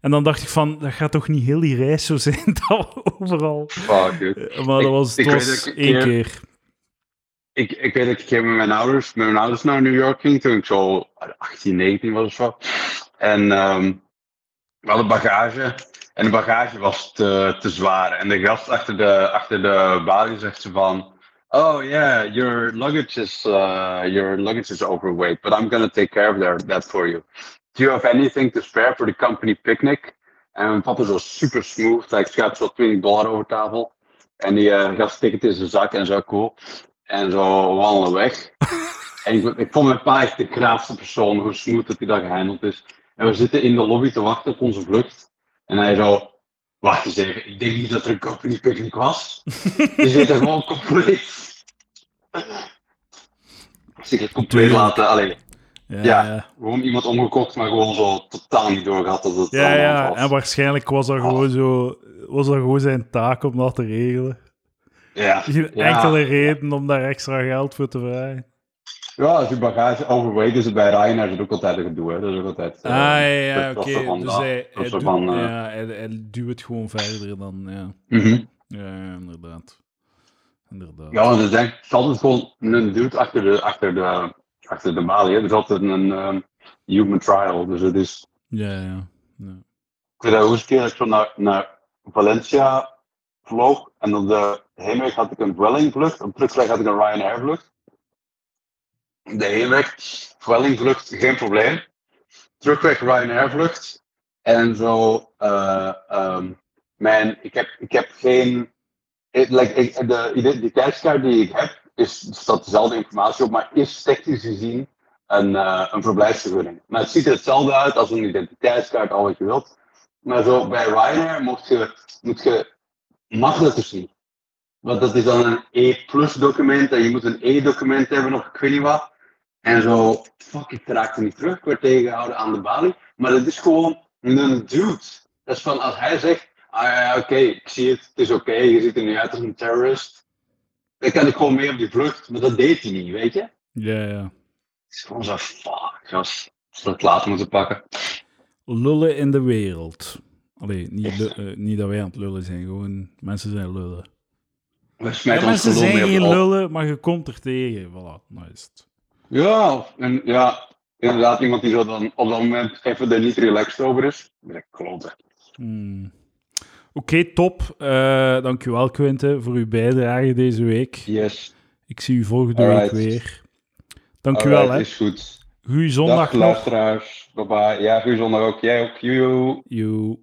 En dan dacht ik van, dat gaat toch niet heel die reis zo zijn dat overal... Fuck, Maar dat was, ik was één keer- keer. Ik, ik weet dat ik keer met mijn ouders, met mijn ouders naar New York ging toen ik zo 18, 19 was of zo. En ehm, we hadden bagage. En de bagage was te, te zwaar. En de gast achter de, achter de balie zegt ze van... Oh yeah, your luggage is uh, your luggage is overweight, but I'm gonna take care of that, that for you. Do you have anything to spare for the company picnic? En mijn papa zo super smooth, like schuift zo 20 dollar over tafel. En die uh, gast stikt het in zijn zak en zo cool. En zo wandelen weg. en ik, ik vond mijn pa echt de graafste persoon, hoe smooth dat hij dat gehandeld is. En we zitten in de lobby te wachten op onze vlucht. En hij zo, wacht eens even, ik denk niet dat er een company picnic was. Die zit er gewoon compleet. Zich het compleet laten, alleen Ja, Ja. ja. gewoon iemand omgekocht, maar gewoon zo totaal niet doorgehad dat het Ja, ja, was. en waarschijnlijk was dat gewoon zo... Was dat gewoon zijn taak om dat te regelen? Ja, Geen ja. enkele reden om daar extra geld voor te vragen. Ja, als je bagage overweight is het bij Ryanair is het ook altijd een gedoe. Hè. Dat is ook altijd... Ah, eh, ja, ja, dat oké. Dus hij, doet- van, eh, ja, hij, hij duwt het gewoon verder dan... Ja, mhm. ja, ja, inderdaad. Inderdaad. Ja, want er zijn het is altijd gewoon een dude achter de, achter de, achter de balie. Er is altijd een ehm, human trial. Dus het is... Ja, ja. ja. Ik weet dat hoe keer dat ik zo naar, naar Valencia vloog. En op de heenweg had ik een Vueling vlucht. Op terugweg had ik een Ryanair vlucht. De heenweg, Vueling vlucht, geen probleem. Terugweg Ryanair vlucht. En zo, eh, ehm, mijn, ik heb, ik heb geen, ik, like, ik, de identiteitskaart die ik heb, is, staat dezelfde informatie op, maar is technisch gezien een, eh, een verblijfsvergunning. Maar het ziet er hetzelfde uit als een identiteitskaart, al wat je wilt. Maar zo bij Ryanair moet je, moet je, mag dat dus niet. Want dat is dan een E-plus document en je moet een E-document hebben of ik weet niet wat. En zo, fuck, ik raakte niet terug, ik werd tegengehouden aan de balie. Maar dat is gewoon een dude. Dat is van, als hij zegt, ah ja, oké, ik zie het, het is oké, je ziet er niet uit als een terrorist. Dan kan ik gewoon mee op die vlucht, maar dat deed hij niet, weet je? Het Ja, ja. is gewoon zo, fuck, gast. Dat later moeten pakken. Lullen in de wereld. Allee, niet, eh, niet dat wij aan het lullen zijn, gewoon mensen zijn lullen. Ja, mensen zijn geen lullen, maar je komt er tegen. Voilà, nou is het. Ja, en ja, inderdaad, iemand die zo dan op dat moment even er niet relaxed over is. Dat ik. Hmm. Oké, top. Eh, dankjewel, Quinte, voor uw bijdrage deze week. Yes. Ik zie u volgende Alright. week weer. Dankjewel, Alright, hè. is goed. Goeie zondag Dag nog. luisteraars. Bye bye. Ja, goeie zondag ook. Jij ook. Joe.